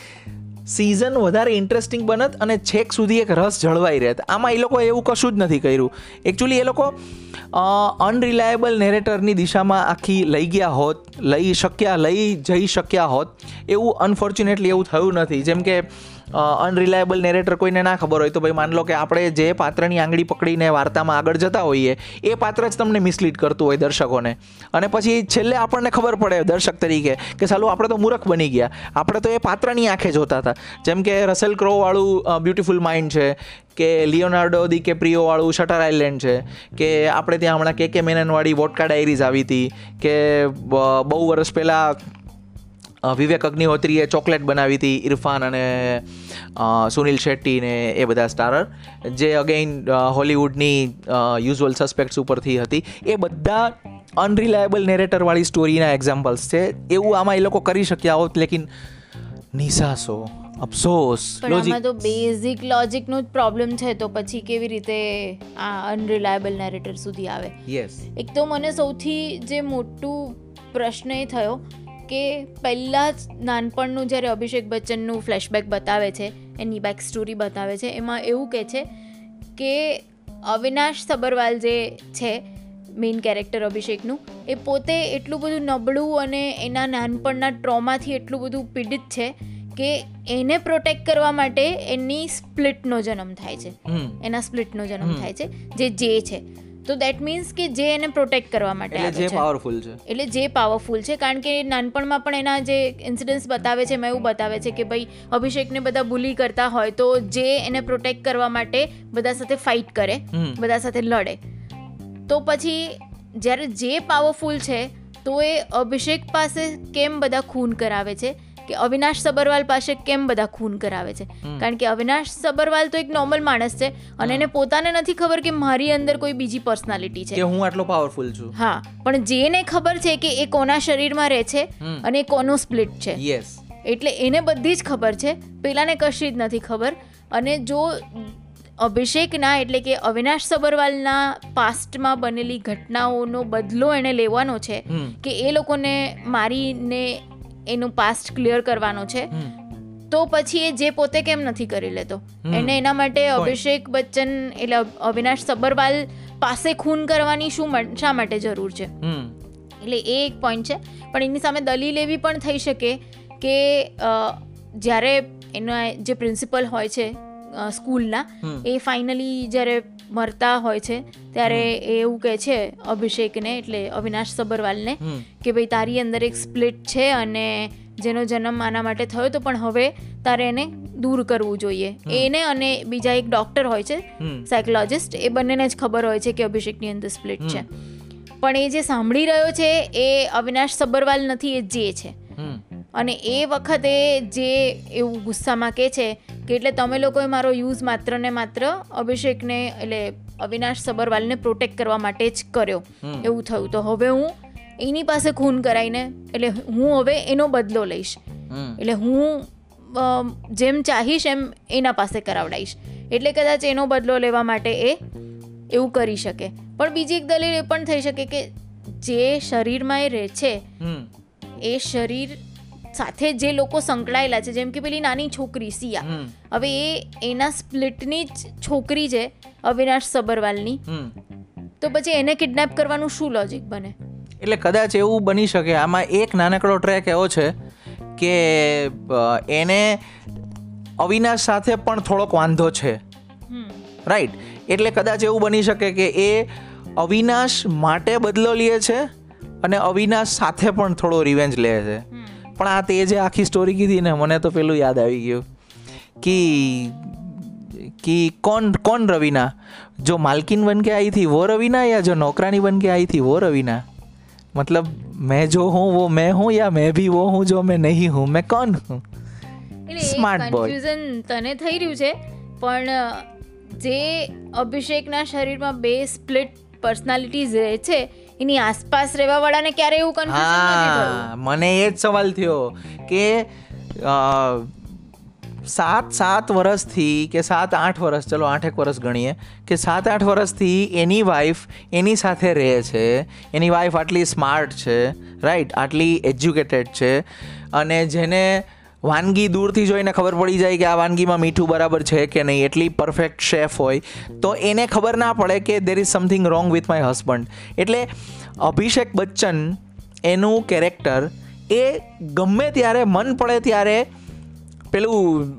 સિઝન વધારે ઇન્ટરેસ્ટિંગ બનત અને છેક સુધી એક રસ જળવાઈ રહેત. આમાં એ લોકોએ એવું કશું જ નથી કર્યું. એકચ્યુઅલી એ લોકો અનરિલાયેબલ નેરેટરની દિશામાં આખી લઈ ગયા હોત, લઈ શક્યા, લઈ જઈ શક્યા હોત. એવું અનફોર્ચ્યુનેટલી એવું થયું નથી. જેમ કે અનરિલાયેબલ નેરેટર કોઈને ના ખબર હોય તો ભાઈ માન લો કે આપણે જે પાત્રની આંગળી પકડીને વાર્તામાં આગળ જતા હોઈએ, એ પાત્ર જ તમને મિસલીડ કરતું હોય દર્શકોને. અને પછી છેલ્લે આપણને ખબર પડે દર્શક તરીકે કે સાલું આપણે તો મૂર્ખ બની ગયા. આપણે તો એ પાત્રની આંખે જોતા હતા. જેમ કે રસેલ ક્રો વાળું બ્યુટીફુલ માઇન્ડ છે, કે લિયોનાર્ડો દી કે પ્રિયો વાળું શટર આઇલેન્ડ છે, કે આપણે ત્યાં હમણાં કે કે મેનનવાળી વોટકા ડાયરીઝ આવી હતી, કે બહુ વર્ષ પહેલાં વિવેક અગ્નિહોત્રીએ ચોકલેટ બનાવી હતી ઇરફાન અને સુનિલ શેટ્ટી ને એ બધા સ્ટારર જે અગેઇન હોલિવૂડની યુઝ્યુઅલ સસ્પેક્ટ્સ ઉપરથી હતી. એ બધા અનરિલાયેબલ નેરેટરવાળી સ્ટોરીના એક્ઝામ્પલ્સ છે. એવું આમાં એ લોકો કરી શક્યા હોત લેકિન નિસાસો અફસોસ લોજિક તો બેઝિક લોજિક નો જ પ્રોબ્લેમ છે તો પછી કેવી રીતે આ અનરિલાયેબલ નેરેટર સુધી આવે? યસ એક તો મને સૌથી જે મોટું પ્રશ્ન એ થયો કે પહેલાં જ નાનપણનું જ્યારે અભિષેક બચ્ચનનું ફ્લેશબેક બતાવે છે એની બેક સ્ટોરી બતાવે છે એમાં એવું કહે છે કે અવિનાશ સબરવાલ જે છે મેઇન કેરેક્ટર અભિષેકનું એ પોતે એટલું બધું નબળું અને એના નાનપણના ટ્રોમાથી એટલું બધું પીડિત છે કે એને પ્રોટેક્ટ કરવા માટે એની સ્પ્લિટનો જન્મ થાય છે. એના સ્પ્લિટનો જન્મ થાય છે જે જે છે. તો દેટ મીન્સ કે જે એને પ્રોટેક્ટ કરવા માટે એટલે જે પાવરફુલ છે. એટલે જે પાવરફુલ છે કારણ કે નાનપણમાં પણ એના જે ઇન્સિડન્ટ્સ બતાવે છે એમાં એવું બતાવે છે કે ભાઈ અભિષેકને બધા બુલી કરતા હોય તો જે એને પ્રોટેક્ટ કરવા માટે બધા સાથે ફાઇટ કરે બધા સાથે લડે. તો પછી જ્યારે જે પાવરફુલ છે તો એ અભિષેક પાસે કેમ બધા ખૂન કરાવે છે? કે અવિનાશ સબરવાલ પાસે કેમ બધા ખૂન કરાવે છે? કારણ કે અવિનાશ સબરવાલ તો એક નોર્મલ માણસ છે અને એને પોતાને નથી ખબર કે મારી અંદર કોઈ બીજી પર્સનાલિટી છે. કે હું આટલો પાવરફુલ છું. હા પણ જેને ખબર છે કે એ કોના શરીરમાં રહે છે અને એ કોનો સ્પ્લિટ છે. યસ એટલે એને બધી જ ખબર છે. પેલાને કશી જ નથી ખબર. અને જો અભિષેકના એટલે કે અવિનાશ સબરવાલના પાસ્ટમાં બનેલી ઘટનાઓનો બદલો એણે લેવાનો છે કે એ લોકોને મારીને એનું પાસ્ટ ક્લિયર કરવાનો છે. તો પછી એ જે પોતે કેમ નથી કરી લેતો? એને એના માટે અભિષેક બચ્ચન એટલે અવિનાશ સબરવાલ પાસે ખૂન કરવાની શું શા માટે જરૂર છે? એટલે એ એક પોઈન્ટ છે. પણ એની સામે દલીલ એવી પણ થઈ શકે કે જ્યારે એના જે પ્રિન્સિપલ હોય છે સ્કૂલના એ ફાઇનલી જ્યારે મરતા હોય છે ત્યારે એ એવું કહે છે અભિષેકને એટલે અવિનાશ સબરવાલને કે ભાઈ તારી અંદર એક સ્પ્લિટ છે અને જેનો જન્મ આના માટે થયો તો પણ હવે તારે એને દૂર કરવું જોઈએ. એને અને બીજા એક ડૉક્ટર હોય છે સાયકોલોજિસ્ટ એ બંનેને જ ખબર હોય છે કે અભિષેકની અંદર સ્પ્લિટ છે. પણ એ જે સાંભળી રહ્યો છે એ અવિનાશ સબરવાલ નથી એ જે છે. અને એ વખતે જે એવું ગુસ્સામાં કહે છે કે એટલે તમે લોકોએ મારો યુઝ માત્ર ને માત્ર અભિષેકને એટલે અવિનાશ સબરવાલને પ્રોટેક્ટ કરવા માટે જ કર્યો. એવું થયું. તો હવે હું એની પાસે ખૂન કરાવીને એટલે હું હવે એનો બદલો લઈશ. એટલે હું જેમ ચાહીશ એમ એના પાસે કરાવડાવીશ એટલે કદાચ એનો બદલો લેવા માટે એ એવું કરી શકે. પણ બીજી એક દલીલ એ પણ થઈ શકે કે જે શરીરમાં એ રહે છે એ શરીર સાથે જે લોકો સંકળાયેલા છે જેમ કે પેલી નાની છોકરી સિયા. હવે એ એના સ્પ્લિટની જ છોકરી છે અવિનાશ સબરવાલની. તો પછી એને કિડનેપ કરવાનું શું લોજિક બને? એટલે કદાચ એવું બની શકે આમાં એક નાનકડો ટ્રેક એવો છે કે એને અવિનાશ સાથે પણ થોડોક વાંધો છે. રાઈટ એટલે કદાચ એવું બની શકે કે એ અવિનાશ માટે બદલો લે છે અને અવિનાશ સાથે પણ થોડો રિવેન્જ લે છે. પણ આ તે જે આખી સ્ટોરી કીધી ને મને તો પેલું યાદ આવી ગયું કે કે કોણ કોણ રવિના? જો માલકીન બન કે આવી હતી વો રવિના યા જો નોકરાની બન કે આવી હતી વો રવિના? મતલબ મેં જો હું વો મેં હું યા મેં ભી વો હું જો મેં નહીં હું મેં કોણ હું? સ્માર્ટ બોય કન્ફ્યુઝન તને થઈ રહ્યું છે પણ જે અભિષેકના શરીરમાં બે સ્પ્લિટ પર્સનાલિટીઝ રહે છે એની આસપાસ રહેવાવાળાને ક્યારે એવું કન્ફ્યુઝન નથી થયું. મને એ જ સવાલ થયો કે સાત સાત વર્ષથી કે સાત આઠ વર્ષ ચલો આઠેક વર્ષ ગણીએ કે સાત આઠ વર્ષથી એની વાઈફ એની સાથે રહે છે એની વાઈફ આટલી સ્માર્ટ છે રાઈટ આટલી એજ્યુકેટેડ છે અને જેને વાનગી દૂરથી જોઈને ખબર પડી જાય કે આ વાનગીમાં મીઠું બરાબર છે કે નહીં. એટલી પરફેક્ટ શેફ હોય. તો એને ખબર ના પડે કે there is something wrong with my husband એટલે અભિષેક બચ્ચન એનું કેરેક્ટર એ ગમે ત્યારે, મન પડે ત્યારે પેલું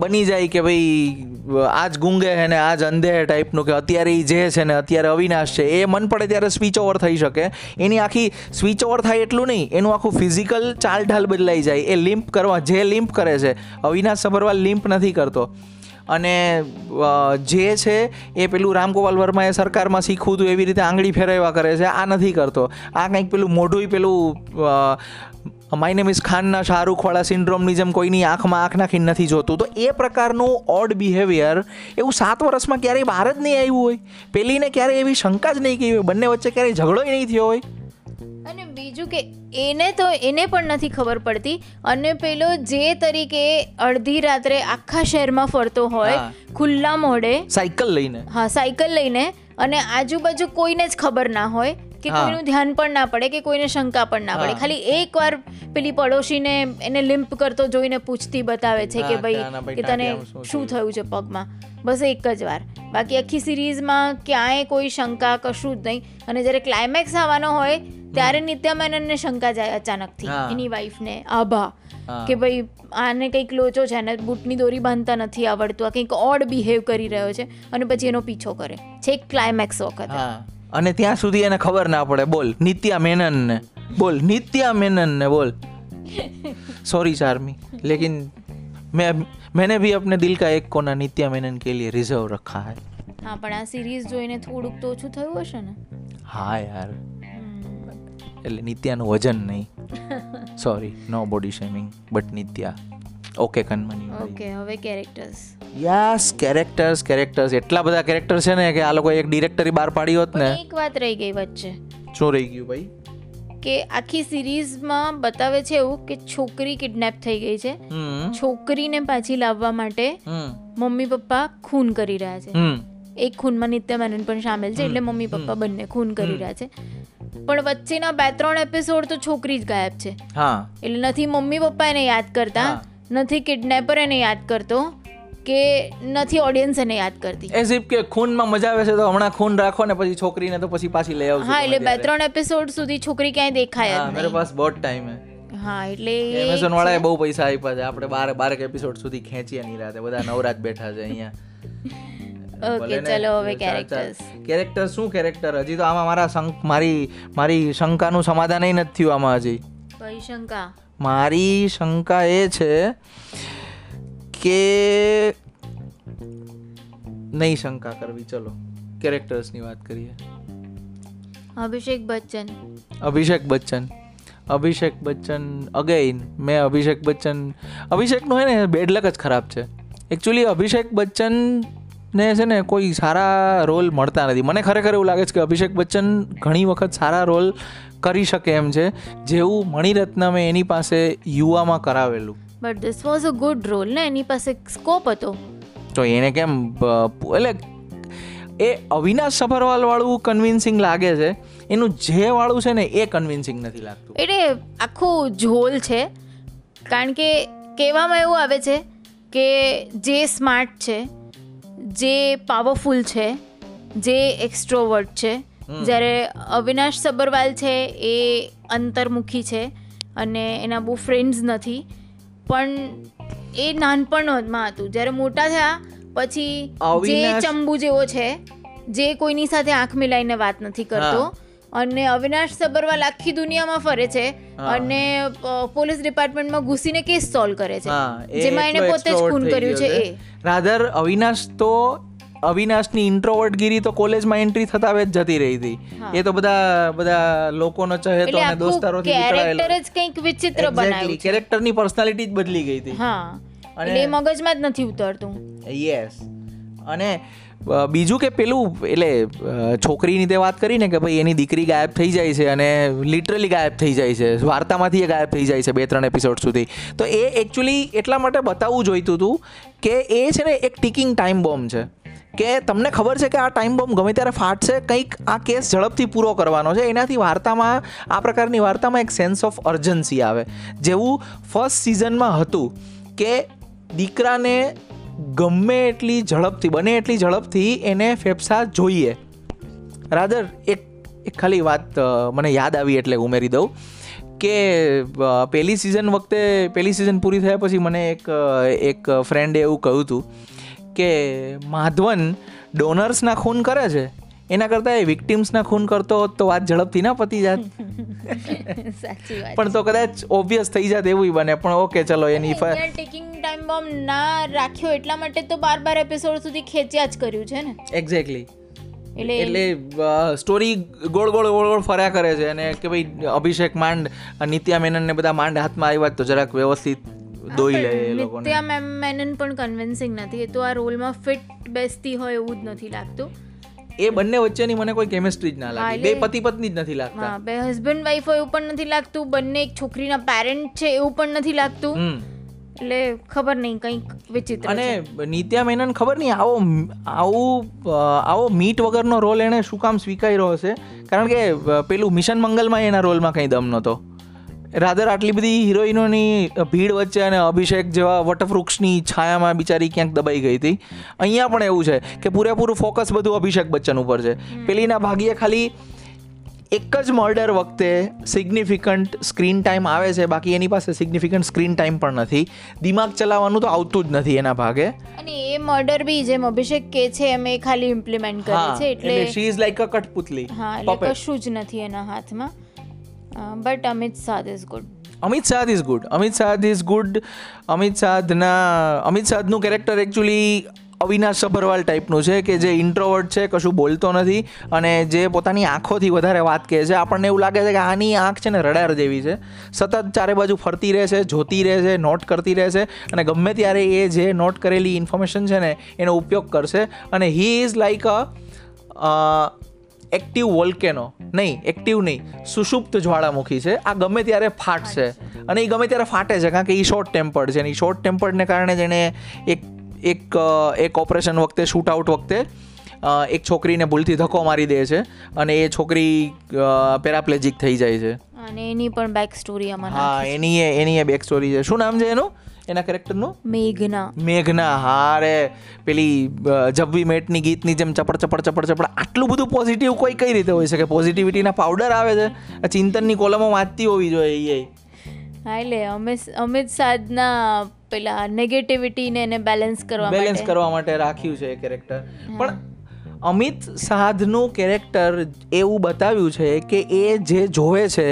બની જાય કે ભાઈ આજ ગુંગે છે ને આજ અંધે ટાઈપનું કે અત્યારે એ જે છે ને અત્યારે અવિનાશ છે, એ મન પડે ત્યારે સ્વિચ ઓવર થઈ શકે. એની આખી સ્વિચ ઓવર થાય એટલું નહીં, એનું આખું ફિઝિકલ ચાલ ઢાલ બદલાઈ જાય. એ લિમ્પ કરવા, જે લિમ્પ કરે છે, અવિનાશ સભરવાલ લિમ્પ નથી કરતો. અને જે છે, એ પેલું રામગોપાલ વર્માએ સરકારમાં શીખવું હતું એવી રીતે આંગળી ફેરવ્યા કરે છે, આ નથી કરતો. આ કંઈક પેલું મોઢું પેલું માય નેમ ઇઝ ખાનના શાહરૂખવાળા સિન્ડ્રોમની જેમ કોઈની આંખમાં આંખ નાખીને નથી જોતું. તો એ પ્રકારનું ઓડ બિહેવિયર એવું સાત વર્ષમાં ક્યારેય બહાર જ નહીં આવ્યું હોય. પેલીને ક્યારેય એવી શંકા જ નહીં કહી હોય બંને વચ્ચે ક્યારેય ઝઘડો નહીં થયો હોય. અને બીજું કે એને તો એને પણ નથી ખબર પડતી. અને પેલો જે તરીકે અડધી રાત્રે આખા શહેરમાં ફરતો હોય ખુલ્લા મોઢે. સાયકલ લઈને. હા સાયકલ લઈને. અને આજુબાજુ કોઈને જ ખબર ના હોય. કે કોઈનું ધ્યાન પણ ના પડે કે કોઈને શંકા પણ ના પડે. ખાલી એકવાર પેલી પડોશીને એને લિમ્પ કરતો જોઈને પૂછતી બતાવે છે કે ભાઈ કે તને શું થયું? છે પગમાં? બસ એક જ વાર. બાકી આખી સિરીઝમાં ક્યાંય કોઈ શંકા કશું જ નહીં. અને જ્યારે ક્લાઇમેક્સ આવવાનો હોય ત્યારે નિત્યા મેનનને શંકા જાય અચાનકથી. એની વાઈફને આભા. કે ભાઈ આને કંઈક લોચો છે ને બૂટની દોરી બાંધતા નથી આવડતું. આ કંઈક ઓડ બિહેવ કરી રહ્યો છે. અને પછી એનો પીછો કરે. છેક ક્લાઇમેક્સ વખત. અને ત્યાં સુધી એને ખબર ના પડે બોલ નિત્યા મેનનને બોલ નિત્યા મેનનને બોલ सॉरी चार्मी लेकिन मैं मैंने भी अपने दिल का एक कोना नित्या मेनन के लिए रिजर्व रखा है હા પણ આ સિરીઝ જોઈને થોડુંક તો ઓછું થયું હશે ને હા યાર એટલે નિત્યાનું વજન નહીં sorry no body shaming but Nitya Okay Kanmani okay હવે કેરેક્ટર્સ યસ કેરેક્ટર્સ કેરેક્ટર્સ એટલા બધા કેરેક્ટર છે ને કે આ લોકો એક ડિરેક્ટરી બહાર પાડી હોત ને. એક વાત રહી ગઈ વચ્ચે. શું રહી ગયું ભાઈ? કે આખી સિરીઝમાં બતાવે છે એવું કે છોકરી કિડનેપ થઈ ગઈ છે. છોકરીને પાછી લાવવા માટે મમ્મી પપ્પા ખૂન કરી રહ્યા છે. એક ખૂનમાં નિત્ય મેનન પણ સામેલ છે એટલે મમ્મી પપ્પા બંને ખૂન કરી રહ્યા છે. પણ વચ્ચેના બે ત્રણ એપિસોડ તો છોકરી જ ગાયબ છે. હા. એટલે નથી મમ્મી પપ્પા એને યાદ કરતા. નથી કિડનેપર એને યાદ કરતો કે નથી ઓડિયન્સ એને યાદ કરતી. એઝ ઇફ કે ખૂનમાં મજા આવે છે તો હમણાં ખૂન રાખો ને પછી છોકરીને તો પછી પાછી લઈ આવજો હા એટલે બે ત્રણ એપિસોડ સુધી છોકરી ક્યાંય દેખાય હા જ મેરે નહીં પાસ બહુ ટાઈમ હે. હા એટલે એમેઝોન વાળાએ બહુ પૈસા આપ્યા છે. આપણે બાર બારેક એપિસોડ સુધી ખેંચીએ નહીં રાતે. બધા નવરાત બેઠા છે અહીંયા. ઓકે ચલો હવે કેરેક્ટર્સ કેરેક્ટર શું કેરેક્ટર હજી તો આમાં મારા મારી મારી શંકાનું સમાધાન નથી થયું આમાં હજી. કઈ શંકા મારી શંકા એ છે કે નહીં શંકા કરવી. ચલો કેરેક્ટર્સની વાત કરીએ. અભિષેક બચ્ચન. અભિષેક બચ્ચન. અભિષેક બચ્ચન અગેઇન મેં અભિષેક બચ્ચન અભિષેકનું હોય ને બેડલક જ ખરાબ છે. એકચ્યુઅલી અભિષેક બચ્ચન ને છે ને કોઈ સારા રોલ મળતા નથી. મને ખરેખર એવું લાગે છે કે અભિષેક બચ્ચન ઘણી વખત સારા રોલ કરી શકે એમ છે જેવું મણિરત્નમે એની પાસે યુવામાં કરાવેલું. But this was a good role ને? એની પાસે સ્કોપ હતો. તો એને કેમ એટલે એ અવિનાશ સફરવાલ વાળું કન્વિન્સિંગ લાગે છે. એનું જે વાળું છે ને એ કન્વિન્સિંગ નથી લાગતું. એટલે આખું ઝોલ છે. કારણ કે કહેવામાં એવું આવે છે કે જે સ્માર્ટ છે જે પાવરફુલ છે જે એક્સ્ટ્રોવર્ટ છે જ્યારે અવિનાશ સબરવાલ છે એ અંતર્મુખી છે અને એના બહુ ફ્રેન્ડ્સ નથી. પણ એ નાનપણમાં હતું. જ્યારે મોટા થયા પછી જે ચંબુ જેવો છે જે કોઈની સાથે આંખ મિલાઈને વાત નથી કરતો અને અવિનાશ સબરવાલ આખી દુનિયામાં ફરે છે અને પોલીસ ડિપાર્ટમેન્ટમાં ઘૂસીને કેસ સોલ્વ કરે છે. જેમાં એને પોતે જ ખૂન કર્યું છે એ. રાધર અવિનાશ તો અવિનાશની ઇન્ટ્રોવર્ટ ગીરી તો કોલેજમાં એન્ટ્રી થતા જ જતી રહી હતી. એ તો બધા બધા લોકોનો ચહેતો અને દોસ્તારોથી કેરેક્ટર જ કંઈક વિચિત્ર બનાવ્યું કેરેક્ટરની પર્સનાલિટી જ બદલી ગઈ હતી. હા. અને- એ મગજમાં જ નથી ઉતરતું. યસ અને બીજું કે પેલું, એટલે છોકરીની તે વાત કરીને કે ભાઈ એની દીકરી ગાયબ થઈ જાય છે અને લિટરલી ગાયબ થઈ જાય છે. વાર્તામાંથી એ ગાયબ થઈ જાય છે બે ત્રણ એપિસોડ સુધી. તો એ એકચ્યુઅલી એટલા માટે બતાવવું જોઈતું હતું કે એ છે ને એક ટિકિંગ ટાઈમ બોમ્બ છે. કે તમને ખબર છે કે આ ટાઈમ બોમ્બ ગમે ત્યારે ફાટશે, કંઈક આ કેસ ઝડપથી પૂરો કરવાનો છે. એનાથી વાર્તામાં, આ પ્રકારની વાર્તામાં એક સેન્સ ઓફ અર્જન્સી આવે. જેવું ફર્સ્ટ સિઝનમાં હતું કે દીકરાને ગમે એટલી ઝડપથી, બને એટલી ઝડપથી એને ફેફસા જોઈએ. રાધર, એક એક ખાલી વાત મને યાદ આવી એટલે ઉમેરી દઉં કે પહેલી સિઝન વખતે, પહેલી સિઝન પૂરી થયા પછી મને એક એક ફ્રેન્ડે એવું કહ્યું હતું કે, માધવન ડોનર્સના ખૂન કરે છે? એના કરતાં એ વિક્ટિમ્સના ખૂન કરતો હોત તો વાત ઝડપથી ના પતી જાત. સાચી વાત પણ તો કદાચ ઓબ્વિયસ થઈ જાત એવું બને પણ ઓકે ચલો એની ફ- ટેકિંગ ટાઈમ બોમ્બ ના રાખ્યો એટલા માટે તો બાર બાર એપિસોડ સુધી ખેંચ્યા જ કર્યું છે ને? એક્ઝેક્ટલી એટલે એટલે સ્ટોરી ગોળ ગોળ ગોળ ગોળ ફર્યા કરે છે અને કે ભાઈ અભિષેક માંડ નિત્યા મેનન ને બધા માંડ હાથમાં આવ્યા તો જરાક વ્યવસ્થિત દોઈ લે એ લોકોને. નિત્યા મેમ મેનન પણ કન્વિન્સિંગ નથી. એ તો આ રોલમાં ફિટ બેસતી હોય એવું જ નથી લાગતું. એ બંને વચ્ચેની મને કોઈ કેમિસ્ટ્રી જ ના લાગી. બે પતિ પત્ની જ નથી લાગતા. બે હસબન્ડ વાઈફ હોય એવું પણ નથી લાગતું. બંને એક છોકરીના પેરેન્ટ છે એવું પણ નથી લાગતું. એટલે ખબર નહીં કંઈક વિચિત્ર અને નિત્યા મેનન ખબર નહીં આવો આવું આવો મીટ વગરનો રોલ એણે શું કામ સ્વીકાર્યો હશે? કારણ કે પેલું મિશન મંગલમાં એના રોલમાં કંઈ દમ નહોતો. રાધર આટલી બધી હિરોઈનોની ભીડ વચ્ચે અને અભિષેક જેવા વટવૃક્ષની છાયામાં બિચારી ક્યાંક દબાઈ ગઈ હતી. અહીંયા પણ એવું છે કે પૂરેપૂરું ફોકસ બધું અભિષેક બચ્ચન ઉપર છે. પેલીના ભાગ્યે ખાલી એક જ મર્ડર વખતે સિગ્નિફિકન્ટ સ્ક્રીન ટાઈમ આવે છે. બાકી એની પાસે સિગ્નિફિકન્ટ સ્ક્રીન ટાઈમ પણ નથી. દિમાગ ચલાવવાનું તો આવતું જ નથી એના ભાગે. અને એ મર્ડર બી જેમ અભિષેક કે છે એમ એ ખાલી ઇમ્પ્લિમેન્ટ કરે છે એટલે શી ઇઝ લાઈક અ કઠપુતલી હા એટલે કશું જ નથી એના હાથમાં. બટ અમિત સાદ ઇઝ ગુડ અમિત સાદ is good Amit Saad is good Amit સાદના Amit સાદનું કેરેક્ટર એકચ્યુઅલી અવિનાશ સભરવાલ ટાઈપનું છે, કે જે ઇન્ટ્રોવર્ટ છે, કશું બોલતો નથી, અને જે પોતાની આંખોથી વધારે વાત કહે છે. આપણને એવું લાગે છે કે આની આંખ છે ને રડાર જેવી છે. સતત ચારે બાજુ ફરતી રહે છે, જોતી રહે છે નોટ કરતી રહે છે, અને ગમે ત્યારે એ જે નોટ કરેલી ઇન્ફોર્મેશન છે ને, એનો ઉપયોગ કરશે. અને he is like a active volcano નહીં એક્ટિવ નહીં. સુષુપ્ત જ્વાળામુખી છે. આ ગમે ત્યારે ફાટશે. અને એ ગમે ત્યારે ફાટે છે કારણ કે એ શોર્ટ ટેમ્પર્ડ છે. અને એ શોર્ટ ટેમ્પર્ડને કારણે જેણે એક એક એક ઓપરેશન વખતે શૂટઆઉટ વખતે એક છોકરીને ભૂલથી ધક્કો મારી દે છે અને એ છોકરી પેરાપ્લેજિક થઈ જાય છે. અને એની પણ બેક સ્ટોરી આમાં હા એની એની બેક સ્ટોરી છે. શું નામ છે એનું? એના કેરેક્ટરનું મેઘના. મેઘના હા રે. પેલી જબ્બી મેટની ગીતની જેમ ચપડ ચપડ ચપડ ચપડ. આટલું બધું પોઝિટિવ કોઈ કઈ રીતે હોય શકે? પોઝિટિવિટીના પાવડર આવે છે? ચિંતનની કોલમો વાંચતી હોવી જોઈએ એ હા એટલે અમે અમિત સાદના પેલા નેગેટિવિટીને એને બેલેન્સ કરવા બેલેન્સ કરવા માટે રાખ્યું છે એ કેરેક્ટર પણ અમિત સાધનું કેરેક્ટર એવું બતાવ્યું છે કે એ જે જોવે છે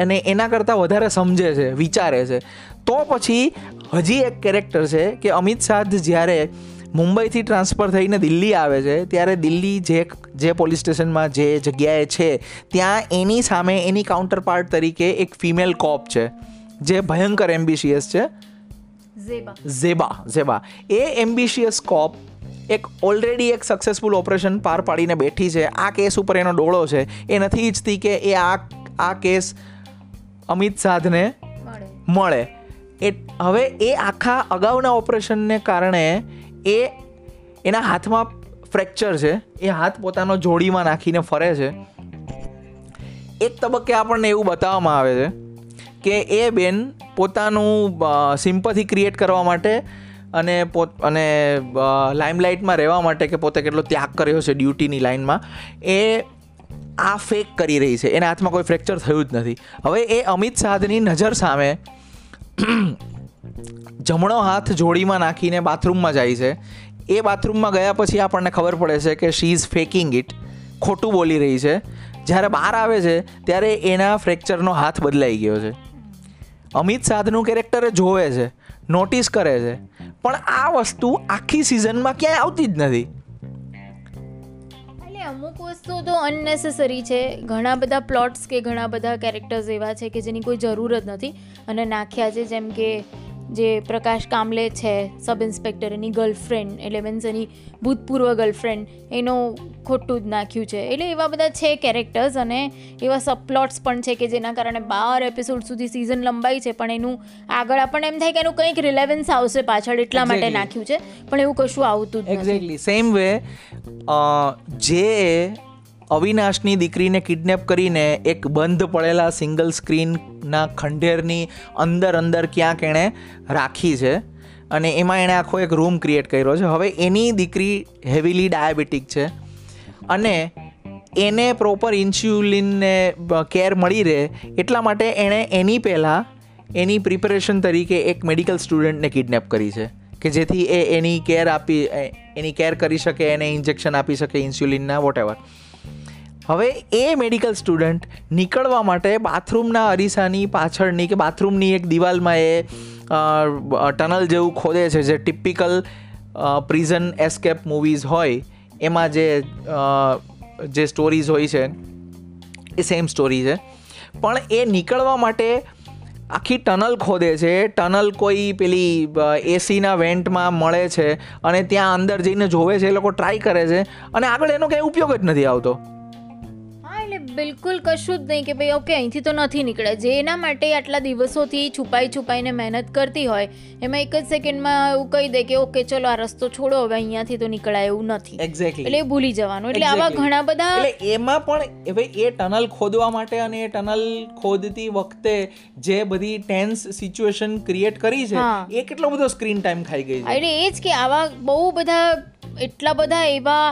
અને એના કરતાં વધારે સમજે છે વિચારે છે. તો પછી હજી એક કેરેક્ટર છે કે અમિત શાહ જ્યારે મુંબઈથી ટ્રાન્સફર થઈને દિલ્હી આવે છે ત્યારે દિલ્હી જે જે પોલીસ સ્ટેશનમાં જે જગ્યાએ છે ત્યાં એની સામે એની કાઉન્ટર પાર્ટ તરીકે એક ફિમેલ કોપ છે જે ભયંકર એમ્બિશિયસ છે. ઝેબા. ઝેબા ઝેબા. એ એમ્બિશિયસ કોપ એક ઓલરેડી એક સક્સેસફુલ ઓપરેશન પાર પાડીને બેઠી છે. આ કેસ ઉપર એનો ડોળો છે. એ નથી ઈચ્છતી કે એ આ આ કેસ અમિત સાધને મળે. મળે. એ હવે એ આખા અગાઉના ઓપરેશનને કારણે એ એના હાથમાં ફ્રેક્ચર છે. એ હાથ પોતાનો જોડીમાં નાખીને ફરે છે. એક તબક્કે આપણને એવું બતાવવામાં આવે છે કે એ બેન પોતાનું સિમ્પથી ક્રિએટ કરવા માટે અને પોત અને લાઇમલાઇટમાં રહેવા માટે કે પોતે કેટલો ત્યાગ કર્યો છે ડ્યુટીની લાઇનમાં, એ આ ફેક કરી રહી છે. એના હાથમાં કોઈ ફ્રેક્ચર થયું જ નથી. હવે એ અમિત સાધની નજર સામે જમણો હાથ જોડીમાં નાખીને બાથરૂમમાં જાય છે. એ બાથરૂમમાં ગયા પછી આપણને ખબર પડે છે કે શી ઇઝ ફેકિંગ ઇટ ખોટું બોલી રહી છે. જ્યારે બહાર આવે છે, ત્યારે એના ફ્રેક્ચરનો હાથ બદલાઈ ગયો છે. અમિત સાધનું કેરેક્ટર જોવે છે નોટિસ કરે છે. પણ આ વસ્તુ આખી સિઝનમાં ક્યાંય આવતી જ નથી. અમુક વસ્તુ તો અનનેસેસરી છે. ઘણા બધા પ્લોટ્સ કે ઘણા બધા કેરેક્ટર્સ એવા છે કે જેની કોઈ જરૂર જ નથી. અને નાખ્યા છે જેમ કે જે પ્રકાશ કામલે છે સબ ઇન્સ્પેક્ટર એની ગર્લફ્રેન્ડ એટલે મીન્સ એની ભૂતપૂર્વ ગર્લફ્રેન્ડ એનું ખોટું જ નાખ્યું છે. એટલે એવા બધા છે કેરેક્ટર્સ અને એવા સબપ્લોટ્સ પણ છે કે જેના કારણે બાર એપિસોડ સુધી સિઝન લંબાઈ છે પણ એનું આગળ આપણને એમ થાય કે એનું કંઈક રિલેવન્સ આવશે પાછળ એટલા માટે નાખ્યું છે પણ એવું કશું આવતું જ નથી. એક્ઝેક્ટલી સેમ વે જે અવિનાશની દીકરીને કિડનેપ કરીને એક બંધ પડેલા સિંગલ સ્ક્રીનના ખંડેરની અંદર અંદર ક્યાંક એણે રાખી છે. અને એમાં એણે આખો એક રૂમ ક્રિએટ કર્યો છે. હવે એની દીકરી હેવીલી ડાયાબિટીક છે અને એને પ્રોપર ઇન્સ્યુલિનને કેર મળી રહે એટલા માટે એણે એની પહેલાં એની પ્રિપેરેશન તરીકે એક મેડિકલ સ્ટુડન્ટને કિડનેપ કરી છે કે જેથી એ એની કેર આપી એની કેર કરી શકે, એને ઇન્જેક્શન આપી શકે, ઇન્સ્યુલિનના વોટેવર હવે એ મેડિકલ સ્ટુડન્ટ નીકળવા માટે બાથરૂમના અરીસાની પાછળની કે બાથરૂમની એક દિવાલમાં એ ટનલ જેવું ખોદે છે, જે ટિપિકલ પ્રિઝન એસ્કેપ મૂવીઝ હોય, એમાં જે જે સ્ટોરીઝ હોય છે, એ સેમ સ્ટોરી છે. પણ એ નીકળવા માટે આખી ટનલ ખોદે છે. ટનલ કોઈ પેલી એસીના વેન્ટમાં મળે છે અને ત્યાં અંદર જઈને જોવે છે, એ લોકો ટ્રાય કરે છે અને આગળ એનો કંઈ ઉપયોગ જ નથી આવતો. એટલે બિલકુલ કશું જ નહીં કે ભાઈ ઓકે અહીંથી તો નથી નીકળે. જે એના માટે આટલા દિવસોથી છુપાઈ છુપાઈને મહેનત કરતી હોય એમાં એક જ સેકન્ડમાં એવું કહી દે કે ઓકે ચલો આ રસ્તો છોડો હવે અહીંયાથી તો નીકળાય એવું નથી. એક્ઝેક્ટલી એટલે ભૂલી જવાનું. એટલે આવા ઘણા બધા એટલે એમાં પણ હવે એ ટનલ ખોદવા માટે અને એ ટનલ ખોદતી વખતે જે બધી ટેન્સ સિચ્યુએશન ક્રિએટ કરી છે. એ કેટલો બધો સ્ક્રીન ટાઈમ ખાઈ ગઈ છે. એટલે એ જ કે આવા બહુ બધા એટલા બધા એવા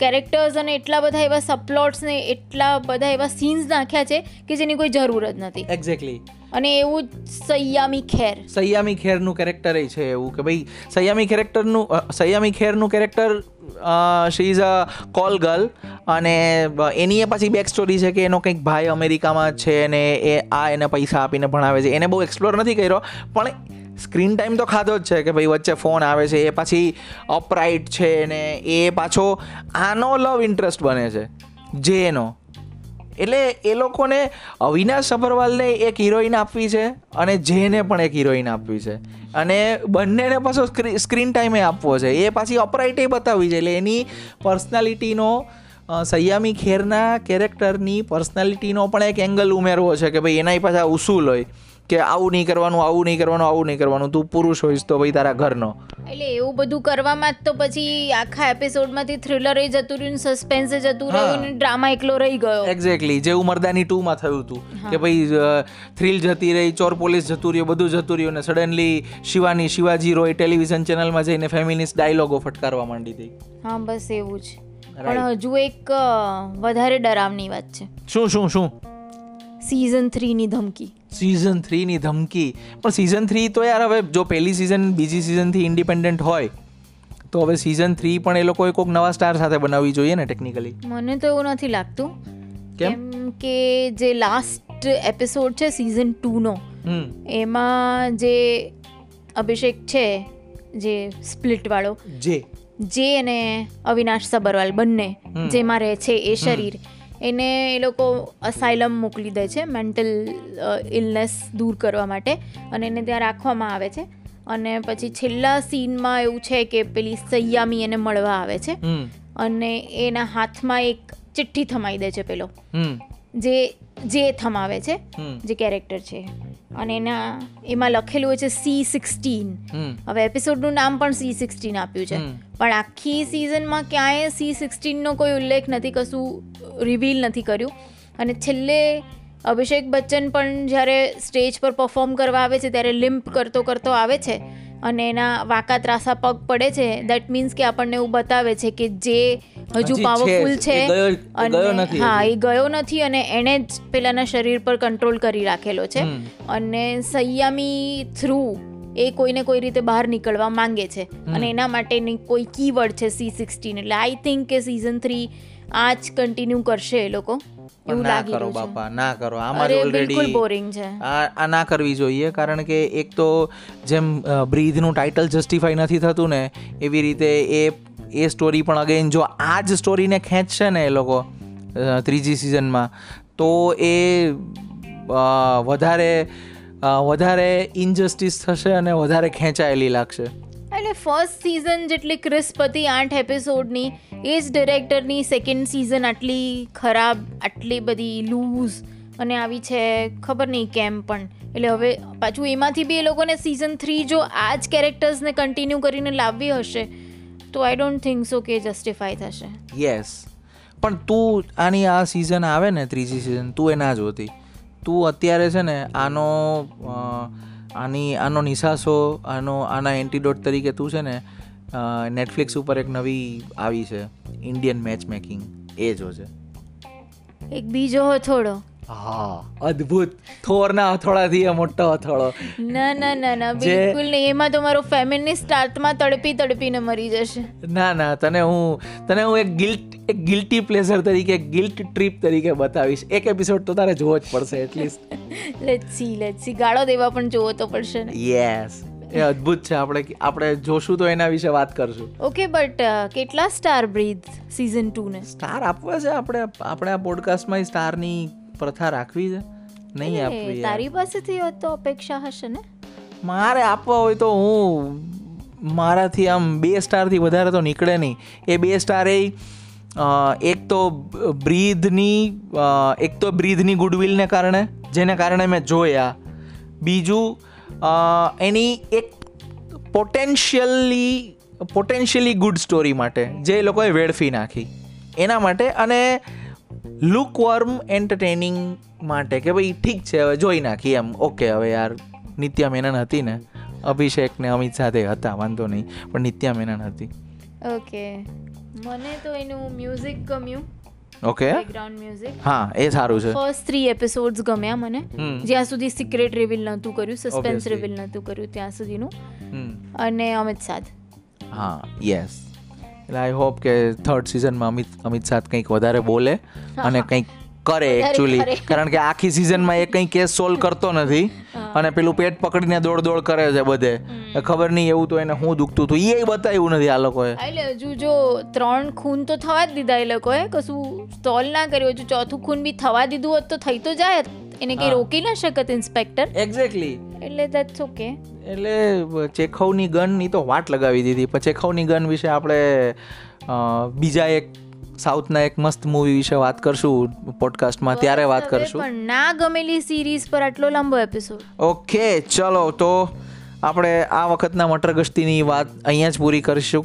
કેરેક્ટર્સ અને એટલા બધા એવા સપ્લોટ્સ ને એટલા બધા એવા સીન્સ નાખ્યા છે કે જેની કોઈ જરૂર જ નથી. એક્ઝેક્ટલી અને એવું સૈયામી ખેર સૈયામી ખેરનું કેરેક્ટર છે એવું કે ભાઈ સૈયામી કેરેક્ટરનું Saiyami ખેરનું character she is a call girl અને એની એ પાછી બેક સ્ટોરી છે કે એનો કંઈક ભાઈ અમેરિકામાં છે ને એ આ એને પૈસા આપીને ભણાવે છે. એને બહુ એક્સપ્લોર નથી કર્યો પણ સ્ક્રીન ટાઈમ તો ખાધો જ છે કે ભાઈ વચ્ચે ફોન આવે છે, એ પાછી અપરાઇટ છે ને એ પાછો આનો લવ ઇન્ટરેસ્ટ બને છે. જે એનો એટલે એ લોકોને અવિનાશ સભરવાલને એક હિરોઈન આપવી છે અને જેને પણ એક હિરોઈન આપવી છે. અને બંનેને પાછો સ્ક્રીન ટાઈમે આપવો છે. એ પાછી અપરાઇટે બતાવવી છે. એટલે એની પર્સનાલિટીનો સૈયામી ખેરના કેરેક્ટરની પર્સનાલિટીનો પણ એક એંગલ ઉમેરવો છે કે ભાઈ એનાય પાછા ઉસૂલ હોય. કે આવું નહીં કરવાનું આવું નહીં કરવાનું આવું નહીં કરવાનું તું પુરુષ હોઈશ તો ભાઈ તારા ઘરનો. એટલે એવું બધું કરવામાં જ તો પછી આખા એપિસોડમાંથી થ્રિલર જતું રહ્યું સસ્પેન્સ જતું રહ્યું ને ડ્રામા એકલો રહી ગયો. એક્ઝેક્ટલી જેવું મરદાની ટુમાં થયું હતું. કે ભાઈ થ્રિલ જતી રહી ચોર પોલીસ જતું રહ્યું બધું જતું રહ્યું ને સડનલી શિવાની શિવાજી રોય ટેલિવિઝન ચેનલમાં જઈને ફેમિનિસ્ટ ડાયલોગો ફટકારવા માંડી હતી. હા બસ એવું જ. પણ હજુ એક વધારે ડરાવની વાત છે. શું શું શું? સિઝન થ્રીની ધમકી. સિઝન થ્રીની ધમકી. પણ સિઝન થ્રી તો યાર હવે જો પહેલી સિઝન બીજી સિઝનથી ઇન્ડિપેન્ડન્ટ હોય તો હવે સિઝન થ્રી પણ એ લોકોએ કોઈક નવા સ્ટાર સાથે બનાવવી જોઈએ ને ટેકનિકલી મને તો એવું નથી લાગતું. કેમ? કે જે લાસ્ટ એપિસોડ છે સિઝન ટુનો એમાં જે અભિષેક છે જે સ્પ્લિટ વાળો જે. જે અને અવિનાશ સબરવાલ બંને જેમાં રહે છે એ શરીર એને એ લોકો અસાઇલમ મોકલી દે છે મેન્ટલ ઇલનેસ દૂર કરવા માટે અને એને ત્યાં રાખવામાં આવે છે. અને પછી છેલ્લા સીનમાં એવું છે કે પેલી સૈયામી એને મળવા આવે છે. અને એના હાથમાં એક ચિઠ્ઠી થમાઈ દે છે પેલો. જે જે થમાવે છે. જે કેરેક્ટર છે અને એના એમાં લખેલું હોય છે સી સિક્સટીન હવે એપિસોડનું નામ પણ સી સિક્સટીન આપ્યું છે. પણ આખી સિઝનમાં ક્યાંય સી સિક્સટીનનો કોઈ ઉલ્લેખ નથી કશું રિવીલ નથી કર્યું. અને છેલ્લે અભિષેક બચ્ચન પણ જ્યારે સ્ટેજ પર પરફોર્મ કરવા આવે છે ત્યારે લિમ્પ કરતો કરતો આવે છે. અને એના વાંકા ત્રાસા પગ પડે છે દેટ મીન્સ કે આપણને એવું બતાવે છે કે જે હજુ પાવરફુલ છે નથી હા એ ગયો નથી અને એણે જ પેલાના શરીર પર કંટ્રોલ કરી રાખેલો છે. અને સૈયામી થ્રુ એ કોઈને કોઈ રીતે બહાર નીકળવા માંગે છે. અને એના માટેની કોઈ કીવર્ડ છે સી સિક્સટીન એટલે આઈ થિંક કે સિઝન થ્રી આ જ કન્ટિન્યુ કરશે એ લોકો. એવું ના લાગી કરો રહ્યું છે. બાપા ના કરો. આમાં અરે બિલકુલ ઓલરેડી બોરિંગ છે. આ આ ના કરવી જોઈએ કારણ કે એક તો જેમ બ્રીધનું ટાઇટલ જસ્ટિફાઈ નથી થતું ને એવી રીતે એ એ સ્ટોરી પણ અગેન જો આ જ સ્ટોરીને ખેંચશે ને એ લોકો અ, ત્રીજી સિઝનમાં તો એ અ, વધારે અ, વધારે ઇનજસ્ટિસ થશે અને વધારે ખેંચાયેલી લાગશે. એટલે ફર્સ્ટ સિઝન જેટલી ક્રિસ્પ હતી, આઠ એપિસોડની એ જ ડિરેક્ટરની સેકન્ડ સિઝન આટલી ખરાબ, આટલી બધી લૂઝ અને આવી છે, ખબર નહીં કેમ પણ. એટલે હવે પાછું એમાંથી બી એ લોકોને સિઝન થ્રી જો આ જ કેરેક્ટર્સને કન્ટિન્યુ કરીને લાવવી હશે, તો આઈ ડોન્ટ થિંક સો કે જસ્ટિફાય થશે. યસ પણ તું આની આ સિઝન આવે ને, ત્રીજી સિઝન તું એ ના જોતી. તું અત્યારે છે ને, આનો આની, આનો નિશાસો આનો, આના એન્ટીડોટ તરીકે તું છે ને નેટફ્લિક્સ ઉપર એક નવી આવી છે ઇન્ડિયન મેચ મેકિંગ એ જોજે એક બીજો હથોડો હા અદ્ભુત. થોરના હથોડાથી એ મોટો હથોડો ના ના ના ના બિલકુલ નહીં. એમાં તો મારો ફેમિનિસ્ટ આત્મા તડપી તડપીને મરી જશે. ના ના તને હું તને હું એક ગિલ્ટ એક ગિલ્ટી પ્લેઝર તરીકે ગિલ્ટ ટ્રીપ તરીકે બતાવીશ. એક એપિસોડ તો તારે જોવો જ પડશે at least let's see let's see ગાળો દેવા પણ જોવો તો પડશે ને. યસ એ અદ્ભુત છે. આપણે આપણે જોશું તો એના વિશે વાત કરશું. ઓકે બટ કેટલા સ્ટાર બ્રીથ સીઝન ટુ ને? સ્ટાર આપવા છે આપણે આપણે આ પોડકાસ્ટમાં સ્ટારની પ્રથા રાખવી છે? નહીં આપવી. તારી પાસેથી તો અપેક્ષા હશે ને? મારે આપવા હોય તો હું મારાથી આમ બે સ્ટારથી વધારે તો નીકળે નહીં. એ બે સ્ટાર એ એક તો બ્રીધની એક તો બ્રીધની ગુડવિલને કારણે જેને કારણે મેં જોયા. બીજું એની એક પોટેન્શિયલી પોટેન્શિયલી ગુડ સ્ટોરી માટે જે એ લોકોએ વેડફી નાખી. એના માટે અને લુક વોર્મ એન્ટરટેનિંગ માટે કે ભાઈ ઠીક છે હવે જોઈ નાખી એમ. ઓકે હવે યાર નિત્યા મેનન હતી ને. અભિષેક ને અમિત સાથે હતા વાંધો નહીં પણ નિત્યા મેનન હતી. ઓકે મને તો એનું મ્યુઝિક ગમ્યું. ઓકે બેકગ્રાઉન્ડ મ્યુઝિક હા એ સારું છે. ફર્સ્ટ થ્રી એપિસોડ્સ ગમ્યા મને. જ્યાં સુધી સિક્રેટ રિવીલ નહોતું કર્યું સસ્પેન્સ. રિવીલ નહોતું કર્યું ત્યાં સુધીનું. અને અમિત સાદ. હા યસ એટલે આઈ હોપ કે થર્ડ સિઝનમાં અમિત અમિત સાથ કંઈક વધારે બોલે અને કંઈક કરે એકચ્યુઅલી કારણ કે આખી સિઝનમાં એ કંઈ કેસ સોલ્વ કરતો નથી. અને પેલું પેટ પકડીને દોડ દોડ કરે છે બધે. ખબર નહીં એવું તો એને હું દુખતું હતું. એ બતાવ્યું નથી આ લોકોએ. એટલે હજુ જો ત્રણ ખૂન તો થવા જ દીધા એ લોકોએ. કશું સ્ટોલ ના કર્યું. હજુ ચોથું ખૂન બી થવા દીધું હોત તો થઈ તો જાય. એને કઈ રોકી ના શકત ઇન્સ્પેક્ટર એક્ઝેક્ટલી એટલે ધેટ્સ ઓકે એટલે ચેખવની ગનની તો વાટ લગાવી દીધી. પણ ચેખવની ગન વિશે આપણે બીજા એક સાઉથના એક મસ્ત મૂવી વિશે વાત કરશું પોડકાસ્ટમાં ત્યારે વાત કરશું. પણ ના ગમેલી સિરીઝ પર આટલો લાંબો એપિસોડ ઓકે ચલો તો આપણે આ વખતના મટર ગશ્તીની વાત અહીંયા જ પૂરી કરીશું.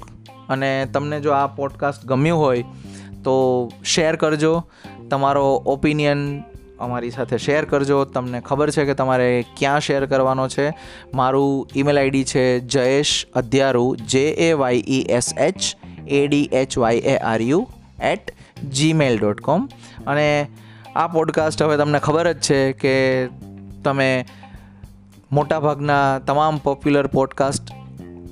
અને તમને જો આ પોડકાસ્ટ ગમ્યું હોય તો શેર કરજો. તમારો ઓપિનિયન અમારી સાથે શેર કરજો. તમને ખબર છે કે તમારે ક્યાં શેર કરવાનો છે. મારું ઈમેલ આઈડી છે જયેશ અધ્યારુ જે A Y E S H A D H Y A R U at Gmail dot com અને આ પોડકાસ્ટ હવે તમને ખબર જ છે કે તમે મોટાભાગના તમામ પોપ્યુલર પોડકાસ્ટ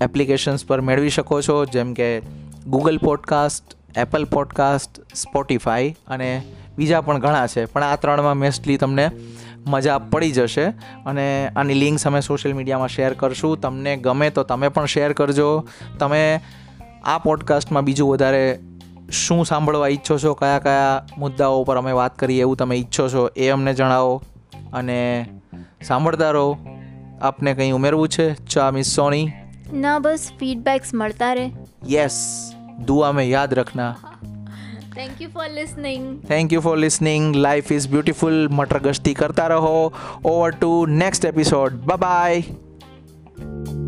એપ્લિકેશન્સ પર મેળવી શકો છો, જેમ કે Google podcast Apple podcast Spotify અને બીજા પણ ઘણા છે પણ આ ત્રણમાં મોસ્ટલી તમને મજા પડી જશે અને આની લિંક્સ અમે સોશિયલ મીડિયામાં શેર કરશું. તમને ગમે તો તમે પણ શેર કરજો. તમે આ પોડકાસ્ટમાં બીજું વધારે શું સાંભળવા ઈચ્છો છો કયા કયા મુદ્દાઓ પર અમે વાત કરીએ એવું તમે ઈચ્છો છો એ અમને જણાવો અને સાંભળતા રહો. આપને કંઈ ઉમેરવું છે? ચા મિસ સોની. ના બસ ફીડબેક્સ મળતા રહે. યસ દુઆ મેં યાદ રખના. Thank you for listening thank you for listening life is beautiful મટર ગશ્તી કરતા રહો over to next episode bye